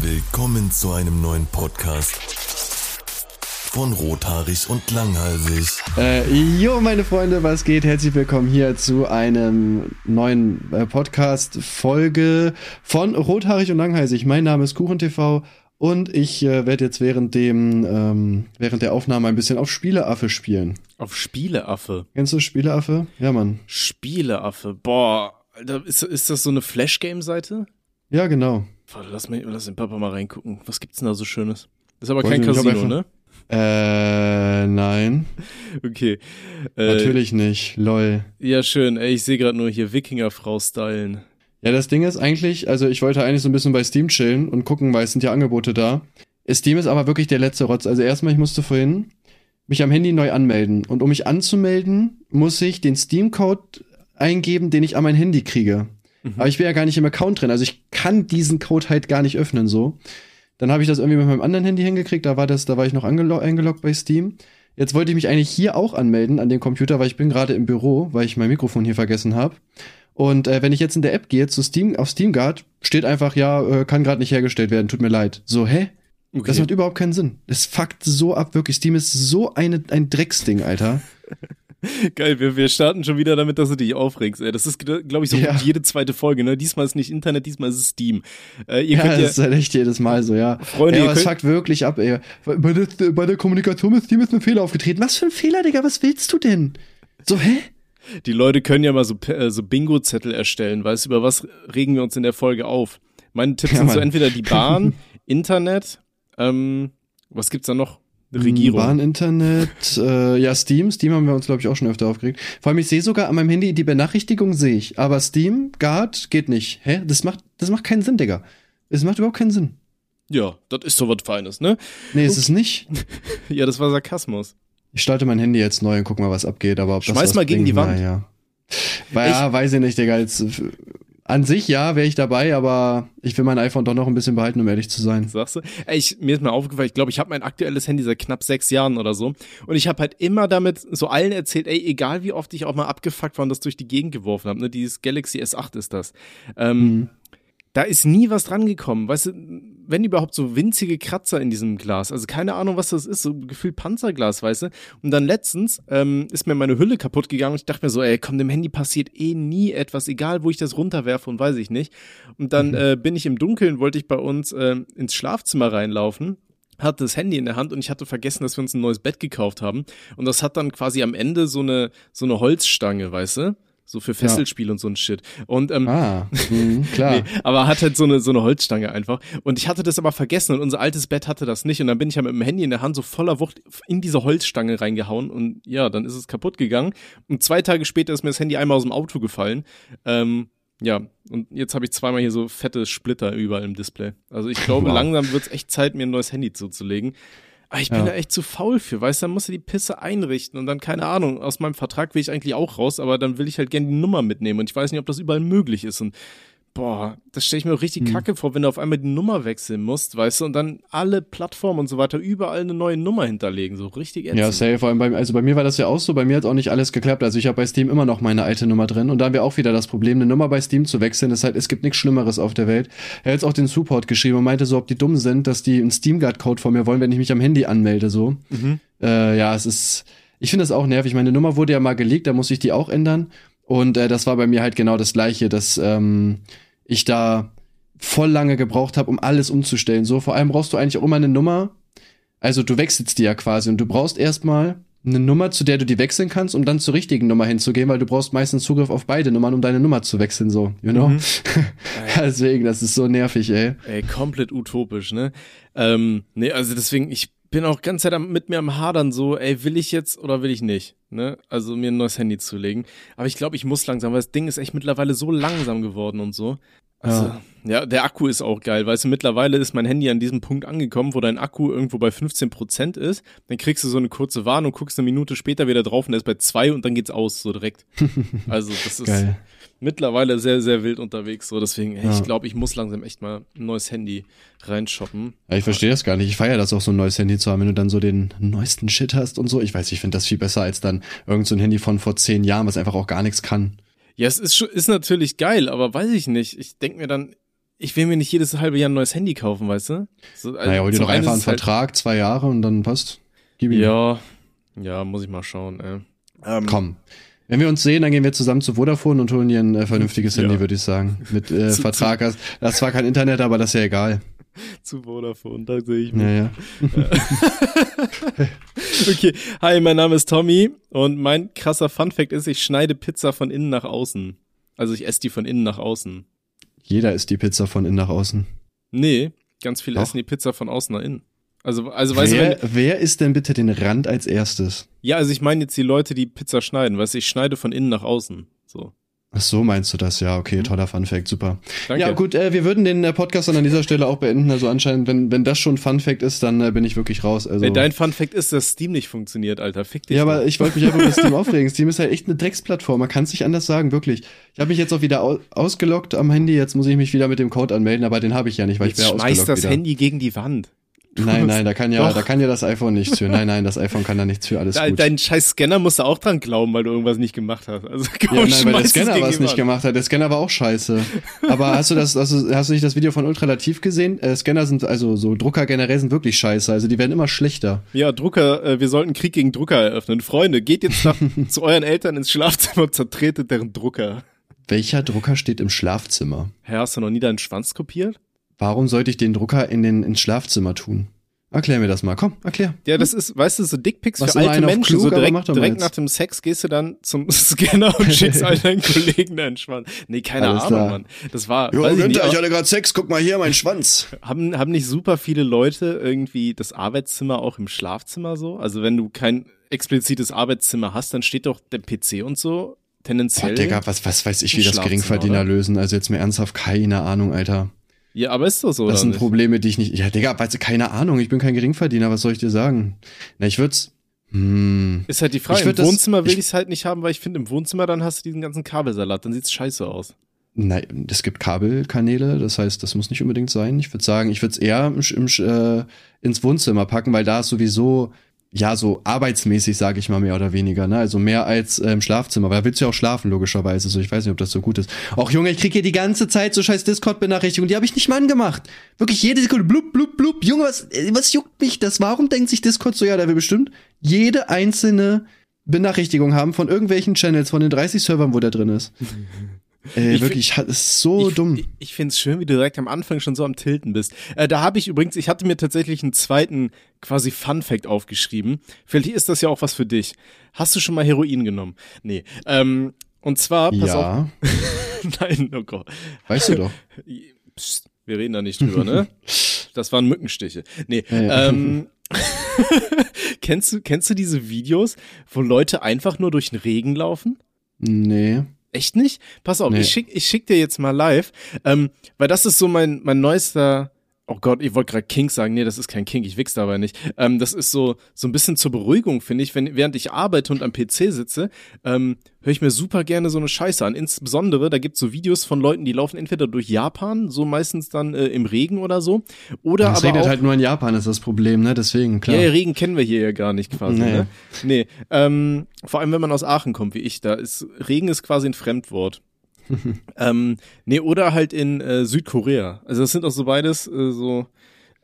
Willkommen zu einem neuen Podcast von Rothaarig und Langhalsig. Äh, jo, meine Freunde, was geht? Herzlich willkommen hier zu einem neuen äh, Podcast-Folge von Rothaarig und Langhalsig. Mein Name ist KuchenTV und ich äh, werde jetzt während dem ähm, während der Aufnahme ein bisschen auf Spieleaffe spielen. Auf Spieleaffe? Kennst du Spieleaffe? Ja, Mann. Spieleaffe. Boah, ist, ist das so eine Flash-Game-Seite? Ja, genau. Lass, mich, lass den Papa mal reingucken. Was gibt's denn da so Schönes? Das ist aber kein Casino, ne? Äh, nein. Okay. Äh, Natürlich nicht. Lol. Ja, schön. Ey, ich sehe gerade nur hier Wikingerfrau stylen. Ja, das Ding ist eigentlich, also ich wollte eigentlich so ein bisschen bei Steam chillen und gucken, weil es sind ja Angebote da. Steam ist aber wirklich der letzte Rotz. Also erstmal, ich musste vorhin mich am Handy neu anmelden. Und um mich anzumelden, muss ich den Steam-Code eingeben, den ich an mein Handy kriege. Mhm. Aber ich bin ja gar nicht im Account drin. Also ich kann diesen Code halt gar nicht öffnen so. Dann habe ich das irgendwie mit meinem anderen Handy hingekriegt. Da war das, da war ich noch eingeloggt bei Steam. Jetzt wollte ich mich eigentlich hier auch anmelden an dem Computer, weil ich bin gerade im Büro, weil ich mein Mikrofon hier vergessen habe. Und äh, wenn ich jetzt in der App gehe zu Steam auf SteamGuard, steht einfach ja, äh, kann gerade nicht hergestellt werden, tut mir leid. So, hä? Okay. Das macht überhaupt keinen Sinn. Das fuckt so ab, wirklich. Steam ist so eine, ein Drecksding, Alter. Geil, wir, wir starten schon wieder damit, dass du dich aufregst. Ey. Das ist, glaube ich, so ja. jede zweite Folge. Ne? Diesmal ist nicht Internet, diesmal ist es Steam. Äh, ihr ja, könnt ja, das ist halt echt jedes Mal so, ja. Freunde, ey, aber es fuckt wirklich ab, ey. Bei der, bei der Kommunikation mit Steam ist ein Fehler aufgetreten. Was für ein Fehler, Digga? Was willst du denn? So, hä? Die Leute können ja mal so, äh, so Bingo-Zettel erstellen, weißt du, über was regen wir uns in der Folge auf? Meine Tipps ja, sind so entweder die Bahn, Internet, ähm, was gibt's da noch? Regierung. Bahn, Internet, äh, ja, Steam. Steam haben wir uns, glaube ich, auch schon öfter aufgeregt. Vor allem, ich sehe sogar an meinem Handy die Benachrichtigung sehe ich. Aber Steam, Guard, geht nicht. Hä? Das macht, das macht keinen Sinn, Digga. Es macht überhaupt keinen Sinn. Ja, das ist so was Feines, ne? Nee, ist es nicht. ja, das war Sarkasmus. Ich starte mein Handy jetzt neu und guck mal, was abgeht. Aber ob Schmeiß das mal gegen bringt, die Wand. Na, ja. Weil, ja, weiß ich nicht, Digga. Jetzt, an sich ja, wäre ich dabei, aber ich will mein iPhone doch noch ein bisschen behalten, um ehrlich zu sein. Sagst du? Ey, ich, mir ist mal aufgefallen, ich glaube, ich habe mein aktuelles Handy seit knapp sechs Jahren oder so. Und ich habe halt immer damit so allen erzählt, ey, egal wie oft ich auch mal abgefuckt war und das durch die Gegend geworfen habe, ne, dieses Galaxy S8 ist das. Ähm, mhm da ist nie was dran gekommen. Weißt du, wenn überhaupt so winzige Kratzer in diesem Glas. Also keine Ahnung, was das ist. So gefühlt Panzerglas, weißt du. Und dann letztens ähm, ist mir meine Hülle kaputt gegangen und ich dachte mir so, ey, komm, dem Handy passiert eh nie etwas, egal wo ich das runterwerfe und weiß ich nicht. Und dann mhm. äh, bin ich im Dunkeln, wollte ich bei uns äh, ins Schlafzimmer reinlaufen hatte das Handy in der Hand und ich hatte vergessen, dass wir uns ein neues Bett gekauft haben. Und das hat dann quasi am Ende so eine, so eine Holzstange, weißt du? So für Fesselspiel ja. und so ein Shit. Und ähm, ah, mh, klar. nee, aber hat halt so eine so eine Holzstange einfach. Und ich hatte das aber vergessen und unser altes Bett hatte das nicht. Und dann bin ich ja mit dem Handy in der Hand so voller Wucht in diese Holzstange reingehauen und ja, dann ist es kaputt gegangen. Und zwei Tage später ist mir das Handy einmal aus dem Auto gefallen. Ähm, ja, und jetzt habe ich zweimal hier so fette Splitter überall im Display. Also ich glaube, wow. langsam wird es echt Zeit, mir ein neues Handy zuzulegen. Aber ich bin ja. da echt zu faul für, weißt du, dann musst du die Pisse einrichten und dann, keine Ahnung, aus meinem Vertrag will ich eigentlich auch raus, aber dann will ich halt gerne die Nummer mitnehmen und ich weiß nicht, ob das überall möglich ist und boah, das stelle ich mir richtig hm. kacke vor, wenn du auf einmal die Nummer wechseln musst, weißt du, und dann alle Plattformen und so weiter überall eine neue Nummer hinterlegen, so richtig ätzend. Ja, safe, vor allem bei, also bei mir war das ja auch so, bei mir hat auch nicht alles geklappt, also ich habe bei Steam immer noch meine alte Nummer drin und da haben wir auch wieder das Problem, eine Nummer bei Steam zu wechseln, das halt, es gibt nichts Schlimmeres auf der Welt. Er hat jetzt auch den Support geschrieben und meinte so, ob die dumm sind, dass die einen Steamguard-Code von mir wollen, wenn ich mich am Handy anmelde, so. Mhm. Äh, ja, es ist, ich finde das auch nervig, meine Nummer wurde ja mal gelegt, da muss ich die auch ändern und äh, das war bei mir halt genau das gleiche, dass, ähm, ich da voll lange gebraucht habe, um alles umzustellen. So, vor allem brauchst du eigentlich auch immer eine Nummer. Also du wechselst die ja quasi und du brauchst erstmal eine Nummer, zu der du die wechseln kannst, um dann zur richtigen Nummer hinzugehen, weil du brauchst meistens Zugriff auf beide Nummern, um deine Nummer zu wechseln, so, you know? Mhm. deswegen, das ist so nervig, ey. Ey, komplett utopisch, ne? Ähm, nee, also deswegen, ich bin auch ganz Zeit mit mir am Hadern so, ey, will ich jetzt oder will ich nicht, ne? Also mir ein neues Handy zu legen. Aber ich glaube, ich muss langsam, weil das Ding ist echt mittlerweile so langsam geworden und so. Also, ja. ja, der Akku ist auch geil. Weißt du, mittlerweile ist mein Handy an diesem Punkt angekommen, wo dein Akku irgendwo bei 15 Prozent ist. Dann kriegst du so eine kurze Warnung, guckst eine Minute später wieder drauf und der ist bei zwei und dann geht's aus, so direkt. Also, das ist geil. Mittlerweile sehr, sehr wild unterwegs. So, deswegen, ey, ja. ich glaube, ich muss langsam echt mal ein neues Handy reinshoppen. Ja, ich verstehe das gar nicht. Ich feiere das auch, so ein neues Handy zu haben, wenn du dann so den neuesten Shit hast und so. Ich weiß, ich finde das viel besser als dann irgend so ein Handy von vor zehn Jahren, was einfach auch gar nichts kann. Ja, es ist, ist natürlich geil, aber weiß ich nicht. Ich denke mir dann, ich will mir nicht jedes halbe Jahr ein neues Handy kaufen, weißt du? So, also naja, hol dir doch einfach einen halt- Vertrag, zwei Jahre und dann passt. Gib ihm. Ja, ja, muss ich mal schauen, ey. Ähm, Komm. Wenn wir uns sehen, dann gehen wir zusammen zu Vodafone und holen dir ein äh, vernünftiges Ja. Handy, würde ich sagen. Mit äh, Zu- Vertrag. hast- Das ist zwar kein Internet, aber das ist ja egal. Zu Vodafone, da sehe ich mich. Ja, ja. Okay, hi, mein Name ist Tommy und mein krasser Funfact ist, ich schneide Pizza von innen nach außen. Also ich esse die von innen nach außen. Jeder isst die Pizza von innen nach außen. Nee, ganz viele Doch. essen die Pizza von außen nach innen. Also, also weißt du, wer, wenn, wer isst denn bitte den Rand als erstes? ja, also ich meine jetzt die Leute, die Pizza schneiden, weißt du, ich schneide von innen nach außen. So. Ach so, meinst du das? Ja, okay, toller Funfact, super. Danke. Ja, gut, äh, wir würden den äh, Podcast dann an dieser Stelle auch beenden. Also anscheinend, wenn, wenn das schon Funfact ist, dann äh, bin ich wirklich raus. Also, Wenn dein Funfact ist, dass Steam nicht funktioniert, Alter, fick dich. ja, doch. aber ich wollte mich einfach über Steam aufregen. Steam ist halt echt eine Drecksplattform. Man kann es nicht anders sagen, wirklich. Ich habe mich jetzt auch wieder au ausgeloggt am Handy. Jetzt muss ich mich wieder mit dem Code anmelden, aber den habe ich ja nicht, weil Jetzt ich wäre schmeiß ausgeloggt das wieder. Handy gegen die Wand. Nein, nein, da kann ja, Doch. da kann ja das iPhone nichts für. Nein, nein, das iPhone kann da nichts für. Alles De gut. dein scheiß Scanner musst du auch dran glauben, weil du irgendwas nicht gemacht hast. Also komm, ja, nein, weil der Scanner was nicht gemacht hat. Der Scanner war auch scheiße. Aber hast du das, also, hast du nicht das Video von Ultralativ gesehen? Äh, Scanner sind, also so Drucker generell sind wirklich scheiße. Also die werden immer schlechter. Ja, Drucker, äh, wir sollten Krieg gegen Drucker eröffnen. Freunde, geht jetzt nach, zu euren Eltern ins Schlafzimmer und zertretet deren Drucker. Welcher Drucker steht im Schlafzimmer? Hä, hast du noch nie deinen Schwanz kopiert? Warum sollte ich den Drucker in den, ins Schlafzimmer tun? Erklär mir das mal. Komm, erklär. Ja, das ist, weißt du, so Dickpics Was für alte Menschen. klug, so direkt, direkt nach dem Sex gehst du dann zum Scanner und schickst all deinen Kollegen deinen Schwanz. Nee, keine Alles Ahnung, klar. Mann. Das war, weiß ich nicht, hatte gerade Sex, guck mal hier, mein Schwanz. haben, haben nicht super viele Leute irgendwie das Arbeitszimmer auch im Schlafzimmer so? Also wenn du kein explizites Arbeitszimmer hast, dann steht doch der PC und so Boah, tendenziell. Digga, was, was weiß ich, wie das Geringverdiener oder? lösen. Also jetzt mir ernsthaft keine Ahnung, Alter. Ja, aber ist doch so, Das sind nicht? Probleme, die ich nicht. Ja, Digga, weißt du, keine Ahnung. Ich bin kein Geringverdiener. Was soll ich dir sagen? Na, ich würd's. Hm. Ist halt die Frage, Ich im Wohnzimmer will ich- es halt nicht haben, weil ich finde, im Wohnzimmer dann hast du diesen ganzen Kabelsalat, dann sieht's scheiße aus. Nein, es gibt Kabelkanäle, das heißt, das muss nicht unbedingt sein. Ich würde sagen, ich würde es eher im, im, äh, ins Wohnzimmer packen, weil da ist sowieso, ja, so arbeitsmäßig, sage ich mal, mehr oder weniger, ne? Also mehr als äh, im Schlafzimmer, weil da willst du ja auch schlafen, logischerweise. So, ich weiß nicht, ob das so gut ist. Auch Junge, ich krieg hier die ganze Zeit so scheiß Discord-Benachrichtigungen, die habe ich nicht mal angemacht. Wirklich jede Sekunde, blub, blub, blub. Junge, was, äh, was juckt mich das? Warum denkt sich Discord so, ja, der will bestimmt jede einzelne Benachrichtigung haben von irgendwelchen Channels, von den 30 Servern, wo der drin ist. Ey, Ich wirklich, das ist so ich, dumm. Ich, ich finde es schön, wie du direkt am Anfang schon so am Tilten bist. Äh, da habe ich übrigens, ich hatte mir tatsächlich einen zweiten quasi Fun Fact aufgeschrieben. Vielleicht ist das ja auch was für dich. Hast du schon mal Heroin genommen? Nee. Ähm, und zwar, pass auf. ja, Nein, oh Gott. weißt du doch. Psst, wir reden da nicht drüber, ne? Das waren Mückenstiche. Nee, ja. ähm, kennst du, kennst du diese Videos, wo Leute einfach nur durch den Regen laufen? Nee. Echt nicht? Pass auf, Nee. ich schick, ich schick dir jetzt mal live, ähm, weil das ist so mein, mein neuester, oh Gott, ich wollte gerade Kink sagen, nee, das ist kein Kink, ich wichs dabei nicht. Ähm, das ist so, so ein bisschen zur Beruhigung, finde ich, wenn, während ich arbeite und am PC sitze, ähm, höre ich mir super gerne so eine Scheiße an. Insbesondere, da gibt's so Videos von Leuten, die laufen entweder durch Japan, so meistens dann äh, im Regen oder so, oder Das aber regnet auch, halt nur in Japan, ist das Problem, ne? Deswegen, klar. ja, ja, Regen kennen wir hier ja gar nicht quasi, Nee. ne? Nee, ähm, vor allem wenn man aus Aachen kommt, wie ich, da ist Regen ist quasi ein Fremdwort. ähm, nee, oder halt in äh, Südkorea. Also das sind auch so beides äh, so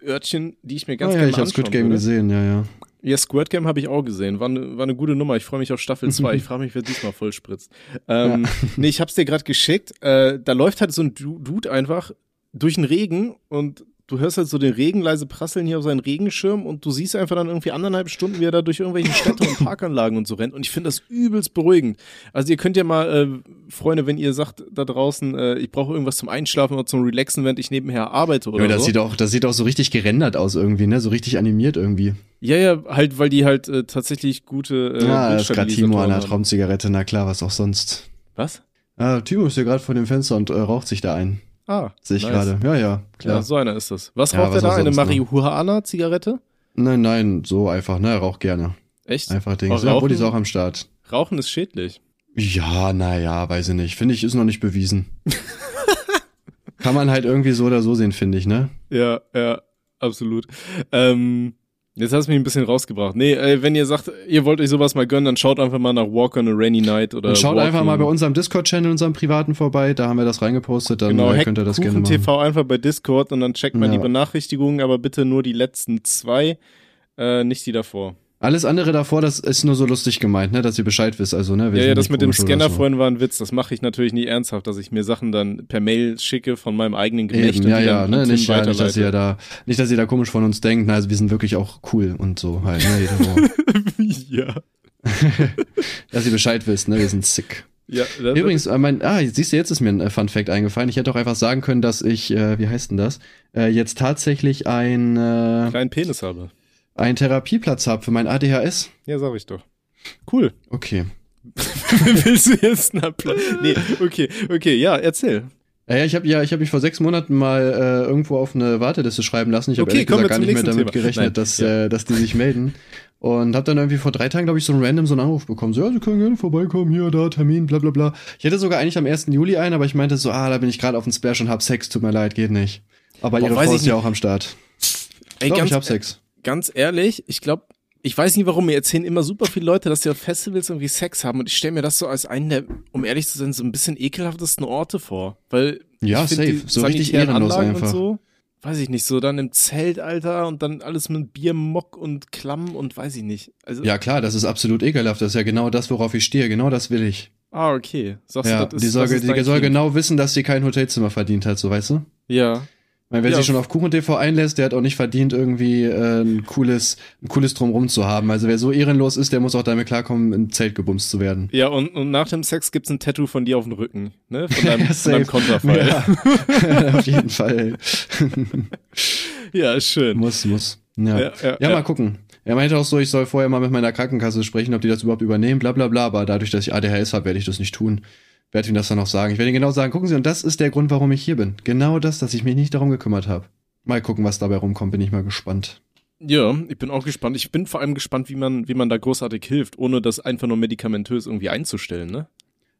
Örtchen, die ich mir ganz ah, ja, gerne ich habe anschauen Squid Game würde. gesehen, ja, ja. Ja, Squirt Game habe ich auch gesehen. War eine war ne gute Nummer. Ich freue mich auf Staffel 2. Ich frage mich, wer diesmal voll spritzt. Ähm, Nee, ich hab's dir gerade geschickt. Äh, da läuft halt so ein Du- Dude einfach durch den Regen und du hörst halt so den Regen leise prasseln hier auf seinen Regenschirm und du siehst einfach dann irgendwie anderthalb Stunden, wie er da durch irgendwelche Städte und Parkanlagen und so rennt. Und ich finde das übelst beruhigend. Also ihr könnt ja mal, äh, Freunde, wenn ihr sagt da draußen, äh, ich brauche irgendwas zum Einschlafen oder zum Relaxen, während ich nebenher arbeite oder ja das so. sieht auch, das sieht auch so richtig gerendert aus irgendwie, ne? So richtig animiert irgendwie. Ja, ja, halt, weil die halt äh, tatsächlich gute äh, ja, das ist gerade Timo an der. Traumzigarette, na klar, was auch sonst. Was? Ah, Timo ist hier gerade vor dem Fenster und äh, raucht sich da ein. Ah, Sehe ich nice. gerade. Ja, ja, klar. Ja, so einer ist das. Was Ja, raucht er da? Eine ne? Marihuana-Zigarette? Nein, nein, so einfach, ne? Er raucht gerne. Echt? Einfach Dings. Oh, Ja, Rauchen- Brody ist auch am Start. Rauchen ist schädlich. Ja, naja, weiß ich nicht. Finde ich, ist noch nicht bewiesen. Kann man halt irgendwie so oder so sehen, finde ich, ne? Ja, ja, absolut. Ähm, Jetzt hast du mich ein bisschen rausgebracht. Nee, äh, wenn ihr sagt, ihr wollt euch sowas mal gönnen, dann schaut einfach mal nach Walk on a Rainy Night oder Und schaut Walking. einfach mal bei unserem Discord-Channel, unserem privaten vorbei, da haben wir das reingepostet, dann Genau, äh, könnt ihr das gerne machen. TV einfach bei Discord und dann checkt man Ja. die Benachrichtigungen, aber bitte nur die letzten zwei, äh, nicht die davor. Alles andere davor, das ist nur so lustig gemeint, ne, dass ihr Bescheid wisst, also, ne, Ja, ja, das mit dem Scanner so. vorhin war ein Witz. Das mache ich natürlich nie ernsthaft, dass ich mir Sachen dann per Mail schicke von meinem eigenen Gemächt ja, ja, ne, nicht, ja, nicht, dass ihr da, nicht, dass ihr da komisch von uns denkt, ne, also wir sind wirklich auch cool und so halt, ne, ja. dass ihr Bescheid wisst, ne, wir sind sick. ja Übrigens, äh, mein, ah, siehst du, jetzt ist mir ein äh, Fun Fact eingefallen. Ich hätte auch einfach sagen können, dass ich, äh, wie heißt denn das, äh, jetzt tatsächlich ein, äh, kleinen Penis habe. Einen Therapieplatz habe für mein ADHS. Ja, sag ich doch. Cool. Okay. Willst du jetzt einen Applaus? Nee, okay, okay, ja, erzähl. Ja, ich habe ja, ich habe mich vor sechs Monaten mal äh, irgendwo auf eine Warteliste schreiben lassen. Ich habe Okay, gesagt gar nicht mehr damit Thema. gerechnet, Nein, dass, ja. äh, dass die sich melden. Und habe dann irgendwie vor drei Tagen, glaube ich, so ein random so einen Anruf bekommen. So, ja, Sie können gerne vorbeikommen, hier, da, Termin, bla bla bla. Ich hätte sogar eigentlich am 1. Juli ein, aber ich meinte so, ah, da bin ich gerade auf dem Splash und hab Sex, tut mir leid, geht nicht. Aber Boah, ihre Frau ist ja auch am Start. Ey, Doch, ich hab Sex. Ganz ehrlich, ich glaube, ich weiß nicht warum, mir erzählen immer super viele Leute, dass sie auf Festivals irgendwie Sex haben und ich stelle mir das so als einen der, um ehrlich zu sein, so ein bisschen ekelhaftesten Orte vor. Weil Ja, safe. die So richtig ehrenlos Anlagen einfach. Und so, weiß ich nicht, so dann im Zelt, Alter, und dann alles mit Biermock und Klamm und weiß ich nicht. Also, Ja, klar, das ist absolut ekelhaft. Das ist ja genau das, worauf ich stehe. Genau das will ich. ah, okay. Sagst Ja, du, das ist, die soll, das ist die soll Kind. genau wissen, dass sie kein Hotelzimmer verdient hat, so weißt du? Ja. Meine, wer Ja. sich schon auf Kuchen TV einlässt, der hat auch nicht verdient, irgendwie äh, ein cooles, ein cooles Drumrum zu haben. Also wer so ehrenlos ist, der muss auch damit klarkommen, im Zelt gebumst zu werden. Ja, und, und nach dem Sex gibt's ein Tattoo von dir auf dem Rücken, ne? Von deinem, Ja, von deinem. Konterfei. Ja, auf jeden Fall. Ja, schön. muss, muss. Ja. Ja, Ja, ja, ja. mal gucken. Er meinte auch so, ich soll vorher mal mit meiner Krankenkasse sprechen, ob die das überhaupt übernehmen, bla bla bla. Aber dadurch, dass ich ADHS habe, werde ich das nicht tun. Werde ihm das dann auch sagen. Ich werde ihm genau sagen, gucken Sie, und das ist der Grund, warum ich hier bin. Genau das, dass ich mich nicht darum gekümmert habe. Mal gucken, was dabei rumkommt, bin ich mal gespannt. Ja, ich bin auch gespannt. Ich bin vor allem gespannt, wie man, wie man da großartig hilft, ohne das einfach nur medikamentös irgendwie einzustellen, ne?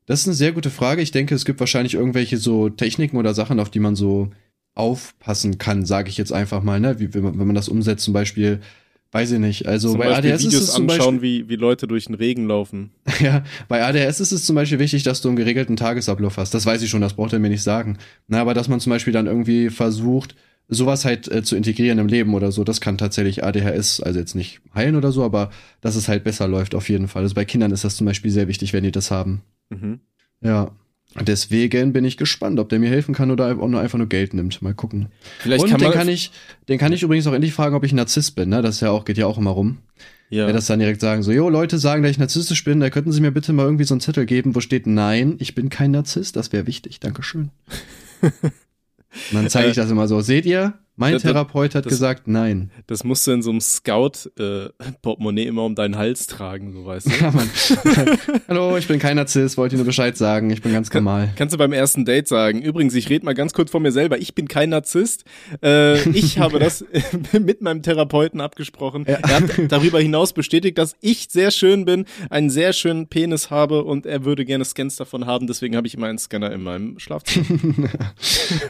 Das ist eine sehr gute Frage. Ich denke, es gibt wahrscheinlich irgendwelche so Techniken oder Sachen, auf die man so aufpassen kann, sage ich jetzt einfach mal, ne? Wie, wenn, man, wenn man das umsetzt, zum Beispiel, weiß ich nicht. Also Zum bei Beispiel ADS Videos ist es zum anschauen, Beispiel, wie, wie Leute durch den Regen laufen. ja, bei ADHS ist es zum Beispiel wichtig, dass du einen geregelten Tagesablauf hast. Das weiß ich schon, das braucht er mir nicht sagen. Na, aber dass man zum Beispiel dann irgendwie versucht, sowas halt äh, zu integrieren im Leben oder so, das kann tatsächlich ADHS, also jetzt nicht heilen oder so, aber dass es halt besser läuft auf jeden Fall. Also bei Kindern ist das zum Beispiel sehr wichtig, wenn die das haben. Mhm. Ja. Deswegen bin ich gespannt, ob der mir helfen kann oder nur einfach nur Geld nimmt. Mal gucken. Vielleicht Und kann den kann ich, den kann ich übrigens auch endlich fragen, ob ich Narzisst bin, ne? Das ja auch, geht ja auch immer rum. ja. Ja. das dann direkt sagen, so, jo, Leute sagen, dass ich narzisstisch bin, da könnten Sie mir bitte mal irgendwie so einen Zettel geben, wo steht, nein, ich bin kein Narzisst, das wäre wichtig, Dankeschön. Und dann zeige ich das immer so, seht ihr? Mein Äh, Das- Therapeut hat das- gesagt, nein. Das musst du in so einem Scout-Portemonnaie immer um deinen Hals tragen, so weißt du. Ja, Mann. Hallo, ich bin kein Narzisst, wollte Ihnen nur Bescheid sagen, ich bin ganz normal. Kannst du beim ersten Date sagen. Übrigens, ich rede mal ganz kurz von mir selber. Ich bin kein Narzisst. Äh, ich habe das mit meinem Therapeuten abgesprochen. Ja. Er hat darüber hinaus bestätigt, dass ich sehr schön bin, einen sehr schönen Penis habe und er würde gerne Scans davon haben. Deswegen habe ich immer einen Scanner in meinem Schlafzimmer.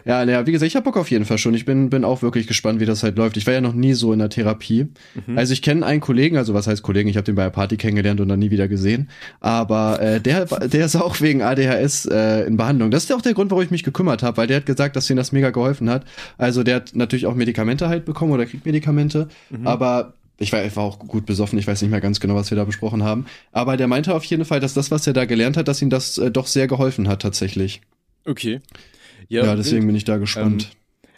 Ja, naja, wie gesagt, ich hab Bock auf jeden Fall schon. Ich bin, bin auch wirklich gespannt, wie das halt läuft. Ich war ja noch nie so in der Therapie. Mhm. Also ich kenne einen Kollegen, also was heißt Kollegen? Ich habe den bei einer Party kennengelernt und dann nie wieder gesehen. Aber äh, der, der ist auch wegen ADHS äh, in Behandlung. Das ist ja auch der Grund, warum ich mich gekümmert habe, weil der hat gesagt, dass ihm das mega geholfen hat. Also der hat natürlich auch Medikamente halt bekommen oder kriegt Medikamente, Mhm. aber ich war, ich war auch gut besoffen, ich weiß nicht mehr ganz genau, was wir da besprochen haben. Aber der meinte auf jeden Fall, dass das, was er da gelernt hat, dass ihm das äh, doch sehr geholfen hat tatsächlich. Okay. Ja, deswegen bin ich da gespannt.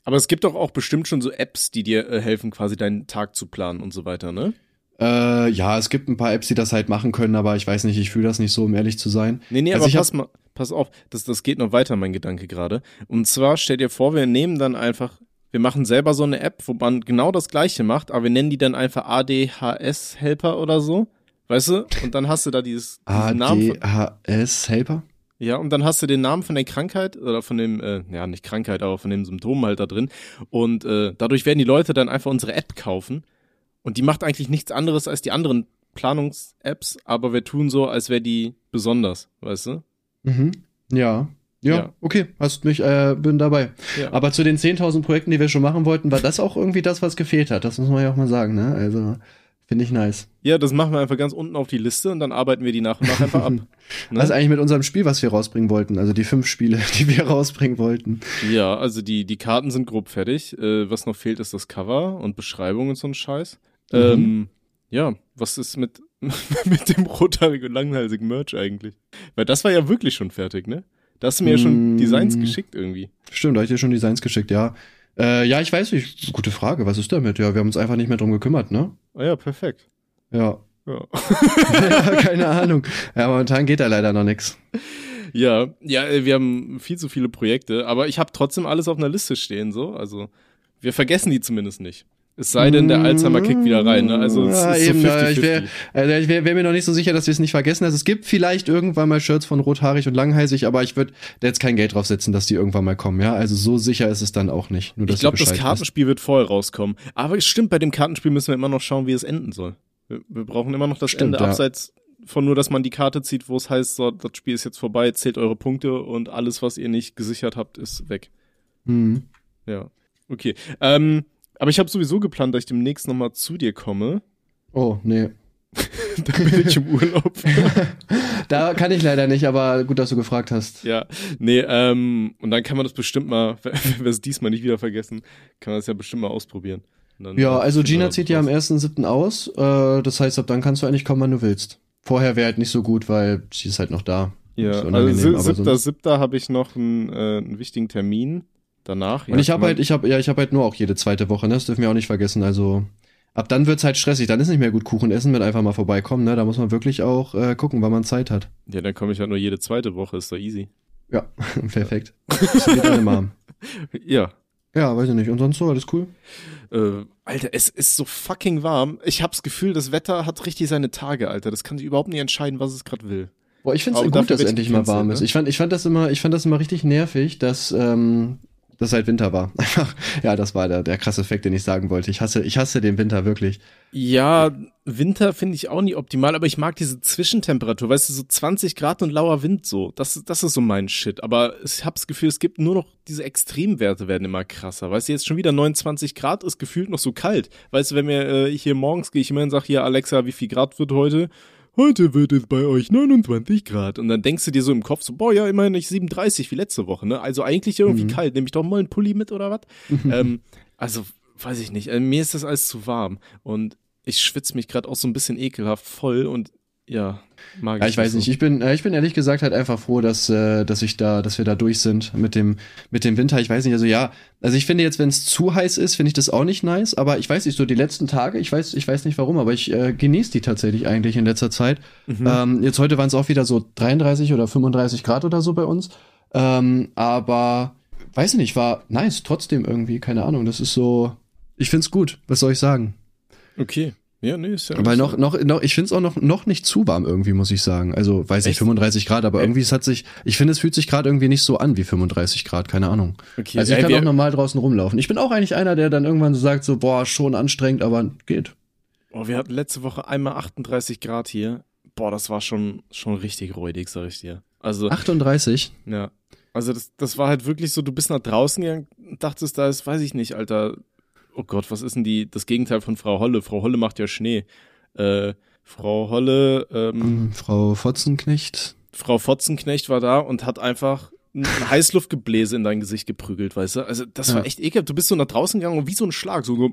Aber es gibt doch auch bestimmt schon so Apps, die dir äh, helfen, quasi deinen Tag zu planen und so weiter, ne? Äh, ja, es gibt ein paar Apps, die das halt machen können, aber ich weiß nicht, ich fühle das nicht so, um ehrlich zu sein. Nee, nee, Also aber pass mal, pass auf, das, das geht noch weiter, mein Gedanke gerade. Und zwar stell dir vor, wir nehmen dann einfach, wir machen selber so eine App, wo man genau das gleiche macht, aber wir nennen die dann einfach ADHS-Helper oder so. Weißt du? Und dann hast du da dieses ADHS-Helper? Ja, und dann hast du den Namen von der Krankheit oder von dem, äh, ja, nicht Krankheit, aber von dem Symptom halt da drin. Und äh, dadurch werden die Leute dann einfach unsere App kaufen. Und die macht eigentlich nichts anderes als die anderen Planungs-Apps, aber wir tun so, als wäre die besonders, weißt du? Mhm. Ja. Ja, Ja. okay, hast mich, äh, bin dabei. Ja. Aber zu den 10.000 Projekten, die wir schon machen wollten, war das auch irgendwie das, was gefehlt hat. Das muss man ja auch mal sagen, ne? Also, finde ich nice. Ja, das machen wir einfach ganz unten auf die Liste und dann arbeiten wir die nach und nach einfach ab. Ne? Was ist eigentlich mit unserem Spiel, was wir rausbringen wollten? Also die fünf Spiele, die wir rausbringen wollten. Ja, also die, die Karten sind grob fertig. Äh, was noch fehlt, ist das Cover und Beschreibung und so ein Scheiß. Mhm. Ähm, ja, was ist mit, mit dem rothaarigen und langhalsigen Merch eigentlich? Weil das war ja wirklich schon fertig, ne? Da hast du mir ja schon Mm. Designs geschickt irgendwie. Stimmt, da hab ich dir schon Designs geschickt, ja. Äh, ja, ich weiß nicht. Gute Frage. Was ist damit? Ja, wir haben uns einfach nicht mehr drum gekümmert, ne? Ah ja, perfekt. Ja. Ja. ja keine Ahnung. Ja, momentan geht da leider noch nix. Ja, ja, äh, wir haben viel zu viele Projekte, aber ich habe trotzdem alles auf einer Liste stehen, so. Also, wir vergessen die zumindest nicht. Es sei denn, der Alzheimer kickt wieder rein, ne? Also, es ja, ist so eben, äh, ich 50-50. wäre also ich wär, wär mir noch nicht so sicher, dass wir es nicht vergessen. Also es gibt vielleicht irgendwann mal Shirts von rothaarig und langhalsig, aber ich würde da jetzt kein Geld drauf setzen, dass die irgendwann mal kommen, ja? Also so sicher ist es dann auch nicht. Nur, Ich glaube, das Kartenspiel wird vorher rauskommen. Aber es stimmt, bei dem Kartenspiel müssen wir immer noch schauen, wie es enden soll. Wir, wir brauchen immer noch das Stimmt, Ende, ja. abseits von nur, dass man die Karte zieht, wo es heißt, so, das Spiel ist jetzt vorbei, zählt eure Punkte und alles, was ihr nicht gesichert habt, ist weg. weißt. Hm. Ja. Okay. Ähm, aber ich habe sowieso geplant, dass ich demnächst nochmal zu dir komme. Oh, nee. da bin ich im Urlaub. Da kann ich leider nicht, aber gut, dass du gefragt hast. ja. Nee, ähm, und dann kann man das bestimmt mal, wenn wir es diesmal nicht wieder vergessen, kann man das ja bestimmt mal ausprobieren. Ja, also Gina zieht ja am raus. 1.7. aus. Äh, das heißt, ab dann kannst du eigentlich kommen, wann du willst. Vorher wäre halt nicht so gut, weil sie ist halt noch da. Ja, also unangenehm, si- aber siebter, sonst- siebter habe ich noch einen, äh, einen wichtigen Termin. Danach. Und ich habe halt, ich habe, ja, ich habe halt nur auch jede zweite Woche, ne? Das dürfen wir auch nicht vergessen. Also ab dann wird's halt stressig. Dann ist nicht mehr gut Kuchen essen, wenn einfach mal vorbeikommen, ne? Da muss man wirklich auch äh, gucken, wann man Zeit hat. Ja, dann komme ich halt nur jede zweite Woche, ist doch easy. Ja, perfekt. Ja. Ja, weiß ich nicht. Und sonst so, alles cool? Äh, Alter, es ist so fucking warm. Ich hab's Gefühl, das Wetter hat richtig seine Tage, Alter. Das kann sich überhaupt nicht entscheiden, was es gerade will. Boah, ich finde Aber es gut, dass wird endlich mal warm ne? ist. Ich fand, ich fand das immer, ich fand das immer richtig nervig, dass, ähm, dass halt Winter war. Einfach, ja, das war der, der krasse Effekt, den ich sagen wollte. Ich hasse, ich hasse den Winter wirklich. Ja, Winter finde ich auch nie optimal, aber ich mag diese Zwischentemperatur, weißt du, so 20 Grad und lauer Wind so. Das, das ist so mein Shit. Aber ich habe das Gefühl, es gibt nur noch diese Extremwerte werden immer krasser. Weißt du, jetzt schon wieder 29 Grad ist gefühlt noch so kalt. Weißt du, wenn mir äh, hier morgens gehe ich immer und sag hier, Alexa, wie viel Grad wird heute? Heute wird es bei euch 29 Grad. Und dann denkst du dir so im Kopf so, boah, ja, immerhin nicht 37 wie letzte Woche, ne? Also eigentlich irgendwie Mhm. kalt. Nehme ich doch mal einen Pulli mit oder was? ähm, also, weiß ich nicht. Äh, mir ist das alles zu warm. Und ich schwitze mich gerade auch so ein bisschen ekelhaft voll und ja, mag Ja, ich weiß so. nicht. Ich bin, äh, ich bin ehrlich gesagt halt einfach froh, dass, äh, dass ich da, dass wir da durch sind mit dem, mit dem Winter. Ich weiß nicht, also ja, also ich finde jetzt, wenn es zu heiß ist, finde ich das auch nicht nice. Aber ich weiß nicht, so die letzten Tage, ich weiß, ich weiß nicht warum, aber ich äh, genieße die tatsächlich eigentlich in letzter Zeit. Mhm. Ähm, jetzt heute waren es auch wieder so 33 oder 35 Grad oder so bei uns. Ähm, aber weiß ich nicht, war nice trotzdem irgendwie, keine Ahnung. Das ist so, ich find's gut. Was soll ich sagen? Okay. Ja, nee, ist ja. Weil noch, noch, noch, ich finde es auch noch, noch nicht zu warm irgendwie, muss ich sagen. Also, weiß ich, Echt? 35 Grad, aber Echt? irgendwie, es hat sich, ich finde, es fühlt sich gerade irgendwie nicht so an wie 35 Grad, keine Ahnung. Okay, Also, ich ey, kann wir- auch normal draußen rumlaufen. Ich bin auch eigentlich einer, der dann irgendwann so sagt, so, boah, schon anstrengend, aber geht. Oh, wir hatten letzte Woche einmal 38 Grad hier. Boah, das war schon, schon richtig räudig, sag ich dir. Also, 38? ja. Also, das, das war halt wirklich so, du bist nach draußen gegangen dachtest, da ist, weiß ich nicht, Alter. Oh Gott, was ist denn die, das Gegenteil von Frau Holle? Frau Holle macht ja Schnee. Äh, Frau Holle, ähm, Hm, Frau Fotzenknecht? Frau Fotzenknecht war da und hat einfach ein Heißluftgebläse in dein Gesicht geprügelt, weißt du? Also das Ja. war echt ekelhaft. Du bist so nach draußen gegangen und wie so ein Schlag, so, so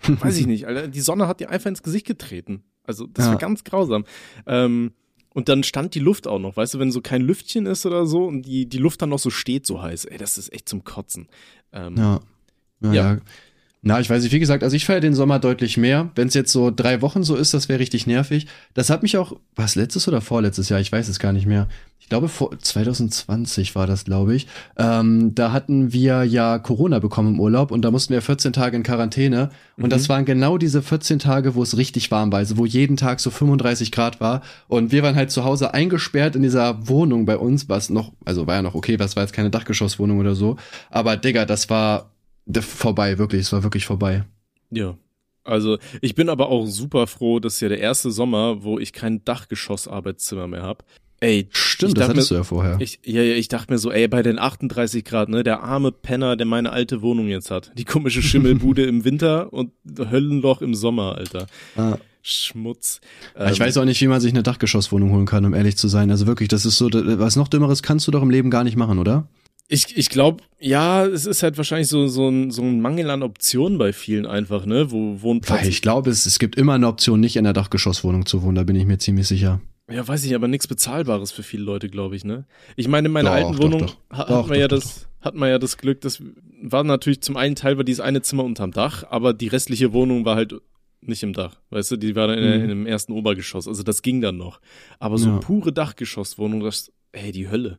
weiß ich nicht, Alter. Die Sonne hat dir einfach ins Gesicht getreten. Also das Ja. war ganz grausam. Ähm, und dann stand die Luft auch noch, weißt du, wenn so kein Lüftchen ist oder so und die, die Luft dann noch so steht so heiß. Ey, das ist echt zum Kotzen. Ähm, Ja. Ja, Ja. ja. Na, ich weiß nicht, wie gesagt, also ich feiere den Sommer deutlich mehr. Wenn es jetzt so drei Wochen so ist, das wäre richtig nervig. Das hat mich auch, was letztes oder vorletztes Jahr, ich weiß es gar nicht mehr. Ich glaube, vor 2020 war das, glaube ich. Ähm, da hatten wir ja Corona bekommen im Urlaub und da mussten wir 14 Tage in Quarantäne. Und Mhm. das waren genau diese 14 Tage, wo es richtig warm war, also wo jeden Tag so 35 Grad war. Und wir waren halt zu Hause eingesperrt in dieser Wohnung bei uns, was noch, also war ja noch okay, was war jetzt keine Dachgeschosswohnung oder so. Aber Digga, das war vorbei, wirklich, es war wirklich vorbei. Ja. Also ich bin aber auch super froh, das ist ja der erste Sommer, wo ich kein Dachgeschoss-Arbeitszimmer mehr habe. Ey, Stimmt, ich das hattest mir- du ja vorher. Ich, ja, ja, ich dachte mir so, ey, bei den 38 Grad, ne, der arme Penner, der meine alte Wohnung jetzt hat. Die komische Schimmelbude im Winter und Höllenloch im Sommer, Alter. Ah. Schmutz. ich Ähm, weiß auch nicht, wie man sich eine Dachgeschosswohnung holen kann, um ehrlich zu sein. Also wirklich, das ist so, was noch Dümmeres kannst du doch im Leben gar nicht machen, oder? Ich, ich glaube, ja, es ist halt wahrscheinlich so, so, ein, so ein Mangel an Optionen bei vielen einfach, ne, wo Wohnplatz. Weil ich glaube, es, es gibt immer eine Option, nicht in der Dachgeschosswohnung zu wohnen, da bin ich mir ziemlich sicher. Ja, weiß ich, aber nichts Bezahlbares für viele Leute, glaube ich, ne? Ich meine, in meiner Doch, alten doch, Wohnung doch. ha- hat Doch, man ja doch, das, hat man ja das Glück, das war natürlich zum einen Teil war dieses eine Zimmer unterm Dach, aber die restliche Wohnung war halt nicht im Dach, weißt du, die war dann in, Mhm. in dem ersten Obergeschoss, also das ging dann noch. Aber so Ja. pure Dachgeschosswohnung, das, ey, die Hölle.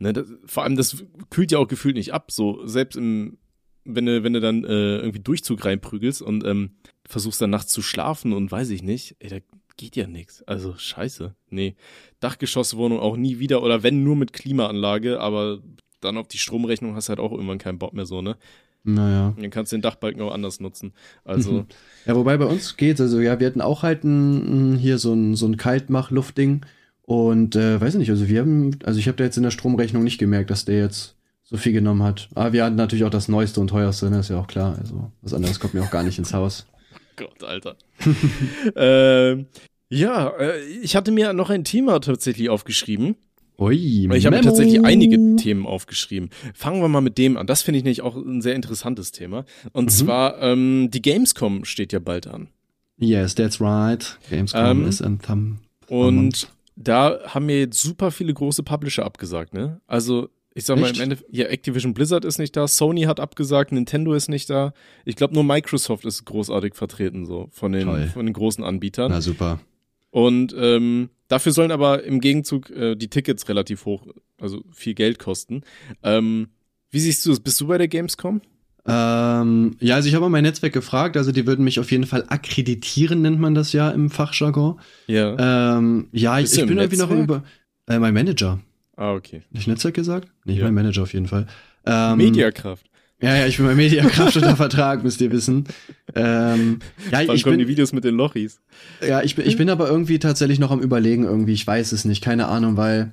Ne, das, vor allem, das kühlt ja auch gefühlt nicht ab, so, selbst im, wenn du, wenn du dann äh, irgendwie Durchzug reinprügelst und ähm, versuchst dann nachts zu schlafen und weiß ich nicht, ey, da geht ja nix. Also scheiße. Nee. Dachgeschosswohnung auch nie wieder oder wenn nur mit Klimaanlage, aber dann auf die Stromrechnung hast du halt auch irgendwann keinen Bock mehr so, ne? Naja. Dann kannst du den Dachbalken auch anders nutzen. Also, Ja, wobei bei uns geht's. Also ja, wir hatten auch halt ein, ein, hier so ein, so ein Kaltmach-Luftding. Und äh, weiß ich nicht, also wir haben, also ich habe da jetzt in der Stromrechnung nicht gemerkt, dass der jetzt so viel genommen hat. Aber wir hatten natürlich auch das Neueste und Teuerste, ne? ist ja auch klar. Also was anderes kommt mir auch gar nicht ins Haus. Gott, Alter. ähm, ja, äh, ich hatte mir noch ein Thema tatsächlich aufgeschrieben. Ui, Ich habe tatsächlich einige Themen aufgeschrieben. Fangen wir mal mit dem an. Das finde ich nämlich auch ein sehr interessantes Thema. Und Mhm. zwar, ähm, die Gamescom steht ja bald an. Yes, that's right. Gamescom Ähm, is Anthem. Und da haben mir jetzt super viele große Publisher abgesagt, ne? Also, ich sag mal, Echt? im Ende, ja, Activision Blizzard ist nicht da, Sony hat abgesagt, Nintendo ist nicht da. Ich glaube, nur Microsoft ist großartig vertreten, so, von den, Toll. von den großen Anbietern. Na super. Und ähm, dafür sollen aber im Gegenzug äh, die Tickets relativ hoch, also viel Geld kosten. Ähm, wie siehst du das? Bist du bei der Gamescom? Ähm, ja, also ich habe mein Netzwerk gefragt, also die würden mich auf jeden Fall akkreditieren, nennt man das ja im Fachjargon. Ja. Ähm, ja, ich, Bist ich im bin irgendwie noch über. Äh, mein Manager. ah, okay. Nicht Netzwerk gesagt? Nicht Ja. mein Manager auf jeden Fall. Ähm, Mediakraft. Ja, ja, ich bin bei Mediakraft unter Vertrag, müsst ihr wissen. Ähm, ja, Wann ich kommen bin, die Videos mit den Lochis? ja, ich bin, ich bin aber irgendwie tatsächlich noch am überlegen irgendwie. Ich weiß es nicht, keine Ahnung, weil,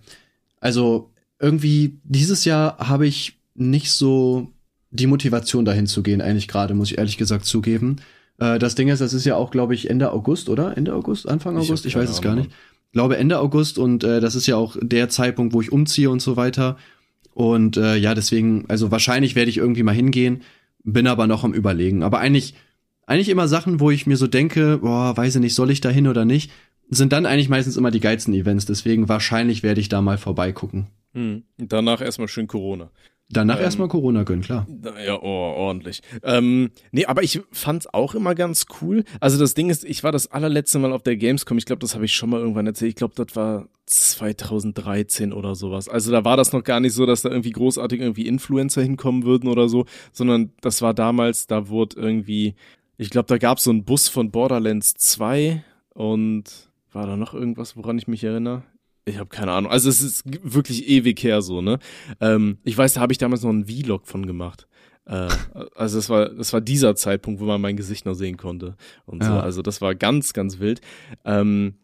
also irgendwie dieses Jahr habe ich nicht so die Motivation dahin zu gehen, eigentlich gerade, muss ich ehrlich gesagt zugeben. Äh, das Ding ist, das ist ja auch, glaube ich, Ende August, oder? Ende August, Anfang Ich August, ich, keine weiß es gar nicht. Ich glaube Ende August und äh, das ist ja auch der Zeitpunkt, wo ich umziehe und so weiter. Und äh, ja, deswegen, also wahrscheinlich werde ich irgendwie mal hingehen, bin aber noch am überlegen. Aber eigentlich, eigentlich immer Sachen, wo ich mir so denke, boah, weiß ich nicht, soll ich da hin oder nicht, sind dann eigentlich meistens immer die geilsten Events. Deswegen wahrscheinlich werde ich da mal vorbeigucken. Hm. Und danach erstmal schön Corona. Danach Ähm, erstmal Corona gönnen, klar. Ja, oh, ordentlich. Ähm, nee, aber ich fand's auch immer ganz cool. Also das Ding ist, ich war das allerletzte Mal auf der Gamescom. Ich glaube, das habe ich schon mal irgendwann erzählt. Ich glaube, das war 2013 oder sowas. Also da war das noch gar nicht so, dass da irgendwie großartig irgendwie Influencer hinkommen würden oder so, sondern das war damals, da wurde irgendwie, ich glaube, da gab's so einen Bus von Borderlands 2 und war da noch irgendwas, woran ich mich erinnere? Ich habe keine Ahnung. Also es ist wirklich ewig her so, ne? Ähm, ich weiß, da habe ich damals noch einen Vlog von gemacht. Äh, also das war, das war dieser Zeitpunkt, wo man mein Gesicht noch sehen konnte und so. Ja. Also das war ganz, ganz wild. Ähm,